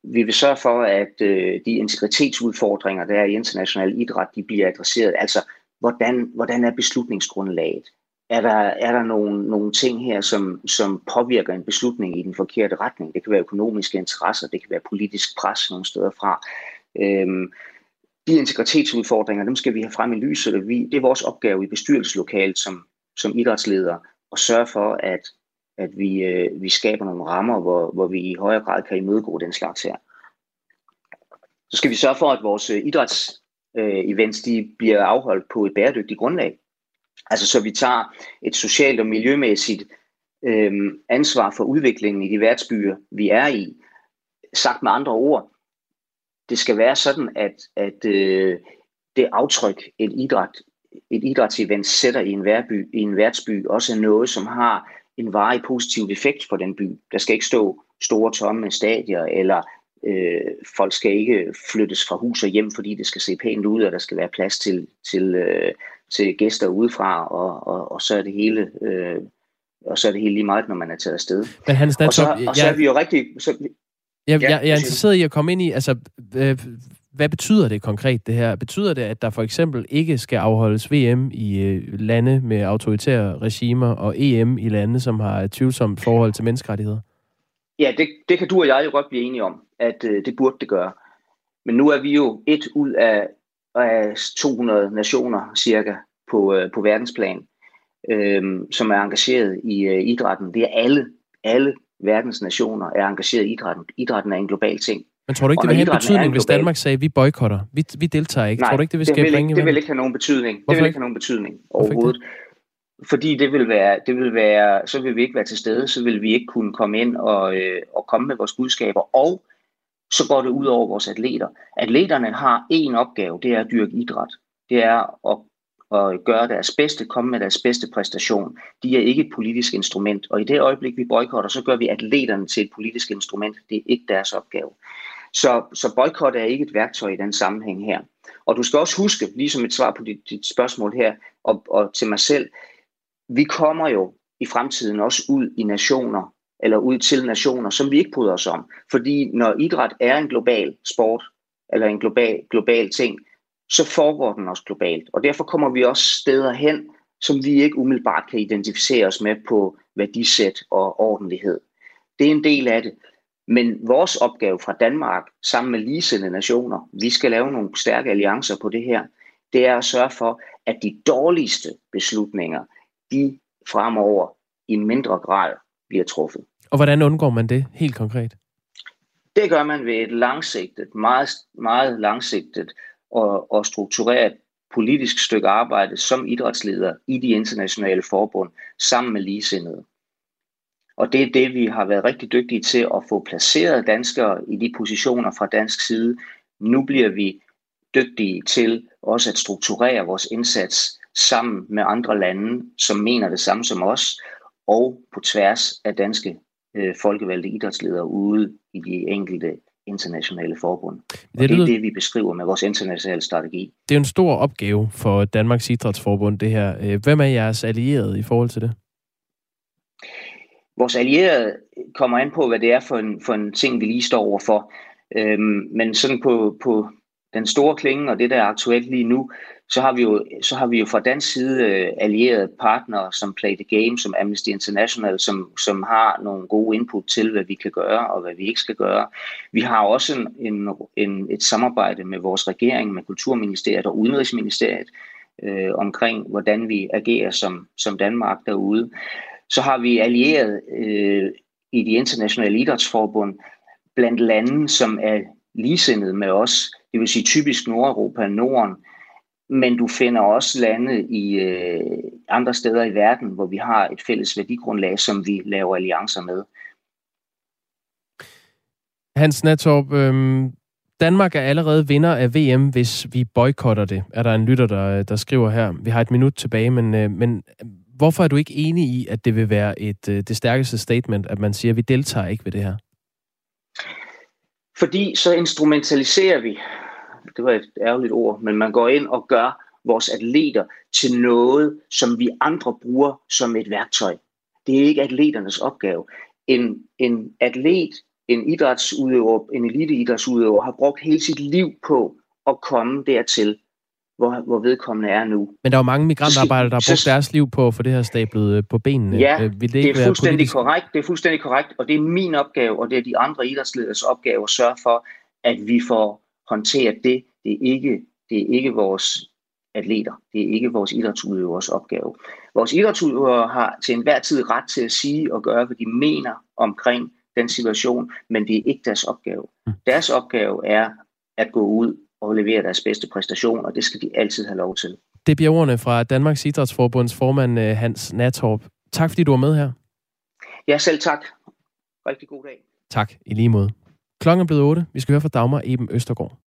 Vi vil sørge for, at øh, de integritetsudfordringer, der er i international idræt, de bliver adresseret. Altså, hvordan, hvordan er beslutningsgrundlaget? Er der, er der nogle, nogle ting her, som, som påvirker en beslutning i den forkerte retning? Det kan være økonomiske interesser, det kan være politisk pres nogle steder fra. Øhm, de integritetsudfordringer, dem skal vi have frem i lyset. Vi, det er vores opgave i bestyrelseslokalet som, som idrætsleder og sørge for, at, at vi, øh, vi skaber nogle rammer, hvor, hvor vi i højere grad kan imødegå den slags her. Så skal vi sørge for, at vores øh, idrætsevents øh, de bliver afholdt på et bæredygtigt grundlag. Altså så vi tager et socialt og miljømæssigt øh, ansvar for udviklingen i de værtsbyer, vi er i. Sagt med andre ord, det skal være sådan, at, at øh, det aftryk, et idræt, et idrætsevent sætter i en, værby, i en værtsby, også er noget, som har en varig positiv effekt for den by. Der skal ikke stå store tomme stadier, eller øh, folk skal ikke flyttes fra hus og hjem, fordi det skal se pænt ud, og der skal være plads til, til, øh, til gæster udefra, og, og, og så er det hele... Øh, og så er det hele lige meget, når man er taget afsted. Men Hans og, så, og så er vi jo rigtig... Så, jeg, ja, jeg, jeg er interesseret i at komme ind i, altså, øh, hvad betyder det konkret, det her? Betyder det, at der for eksempel ikke skal afholdes VM i øh, lande med autoritære regimer, og EM i lande, som har et tvivlsomt forhold til menneskerettigheder? Ja, det, det kan du og jeg jo godt blive enige om, at øh, det burde det gøre. Men nu er vi jo et ud af, af 200 nationer cirka på, øh, på verdensplan, øh, som er engageret i øh, idrætten. Det er alle, alle verdens nationer er engageret i idrætten. Idrætten er en global ting. Men tror du ikke, det vil have en betydning, hvis Danmark sagde, vi boykotter? Vi, vi deltager ikke. Nej, tror du ikke, det vil skabe det vil, ikke, det vil ikke have nogen betydning. Hvorfor det vil ikke have nogen betydning overhovedet. Ikke? Fordi det vil være, det vil være, så vil vi ikke være til stede, så vil vi ikke kunne komme ind og, øh, og komme med vores budskaber. Og så går det ud over vores atleter. Atleterne har én opgave, det er at dyrke idræt. Det er at og gøre deres bedste, komme med deres bedste præstation. De er ikke et politisk instrument, og i det øjeblik, vi boykotter, så gør vi atleterne til et politisk instrument. Det er ikke deres opgave. Så, så boykot er ikke et værktøj i den sammenhæng her. Og du skal også huske, ligesom et svar på dit, dit spørgsmål her, og, og til mig selv, vi kommer jo i fremtiden også ud i nationer, eller ud til nationer, som vi ikke bryder os om. Fordi når idræt er en global sport, eller en global, global ting, så foregår den også globalt. Og derfor kommer vi også steder hen, som vi ikke umiddelbart kan identificere os med på værdisæt og ordentlighed. Det er en del af det. Men vores opgave fra Danmark, sammen med ligesindede nationer, vi skal lave nogle stærke alliancer på det her, det er at sørge for, at de dårligste beslutninger, de fremover i mindre grad bliver truffet. Og hvordan undgår man det helt konkret? Det gør man ved et langsigtet, meget, meget langsigtet og, og strukturere et politisk stykke arbejde som idrætsleder i de internationale forbund sammen med ligesindede. Og det er det, vi har været rigtig dygtige til at få placeret danskere i de positioner fra dansk side. Nu bliver vi dygtige til også at strukturere vores indsats sammen med andre lande, som mener det samme som os, og på tværs af danske øh, folkevalgte idrætsledere ude i de enkelte internationale forbund. Og det, det er det, vi beskriver med vores internationale strategi. Det er en stor opgave for Danmarks Idrætsforbund, det her. Øh, hvem er jeres allierede i forhold til det? Vores allierede kommer an på, hvad det er for en, for en ting, vi lige står overfor. Øhm, men sådan på, på den store klinge og det, der er aktuelt lige nu, så har vi jo, så har vi jo fra dansk side øh, allierede partnere som Play the Game, som Amnesty International, som, som har nogle gode input til, hvad vi kan gøre og hvad vi ikke skal gøre. Vi har også en, en, en, et samarbejde med vores regering, med Kulturministeriet og Udenrigsministeriet, øh, omkring, hvordan vi agerer som, som Danmark derude. Så har vi allieret øh, i de internationale idrætsforbund blandt lande, som er ligesindede med os, det vil sige typisk Nordeuropa, Norden, men du finder også lande i øh, andre steder i verden, hvor vi har et fælles værdigrundlag, som vi laver alliancer med. Hans Natorp, øh, Danmark er allerede vinder af VM, hvis vi boykotter det, er der en lytter, der, der skriver her. Vi har et minut tilbage, men, øh, men Hvorfor er du ikke enig i, at det vil være et, øh, det stærkeste statement, at man siger, at vi deltager ikke ved det her? Fordi så instrumentaliserer vi, det var et ærgerligt ord, men man går ind og gør vores atleter til noget, som vi andre bruger som et værktøj. Det er ikke atleternes opgave. En, en atlet, en idrætsudøver, en eliteidrætsudøver har brugt hele sit liv på at komme dertil, hvor, hvor vedkommende er nu. Men der er jo mange migrantarbejdere, der har brugt deres liv på at få det her stablet øh, på benene. Ja, Øh, Vil det, ikke det er fuldstændig politisk- korrekt. Det er fuldstændig korrekt, og det er min opgave, og det er de andre idrætsleders opgave at sørge for, at vi får håndteret det. Det er ikke, det er ikke vores atleter. Det er ikke vores idrætsudøvers opgave. Vores idrætsudøvere har til enhver tid ret til at sige og gøre, hvad de mener omkring den situation, men det er ikke deres opgave. Deres opgave er at gå ud og levere deres bedste præstation, og det skal de altid have lov til. Det bliver ordene fra Danmarks Idrætsforbunds formand øh, Hans Natorp. Tak fordi du var med her. Ja, selv tak. Rigtig god dag. Tak, i lige måde. Klokken er blevet 8. Vi skal høre fra Dagmar Eben Østergaard.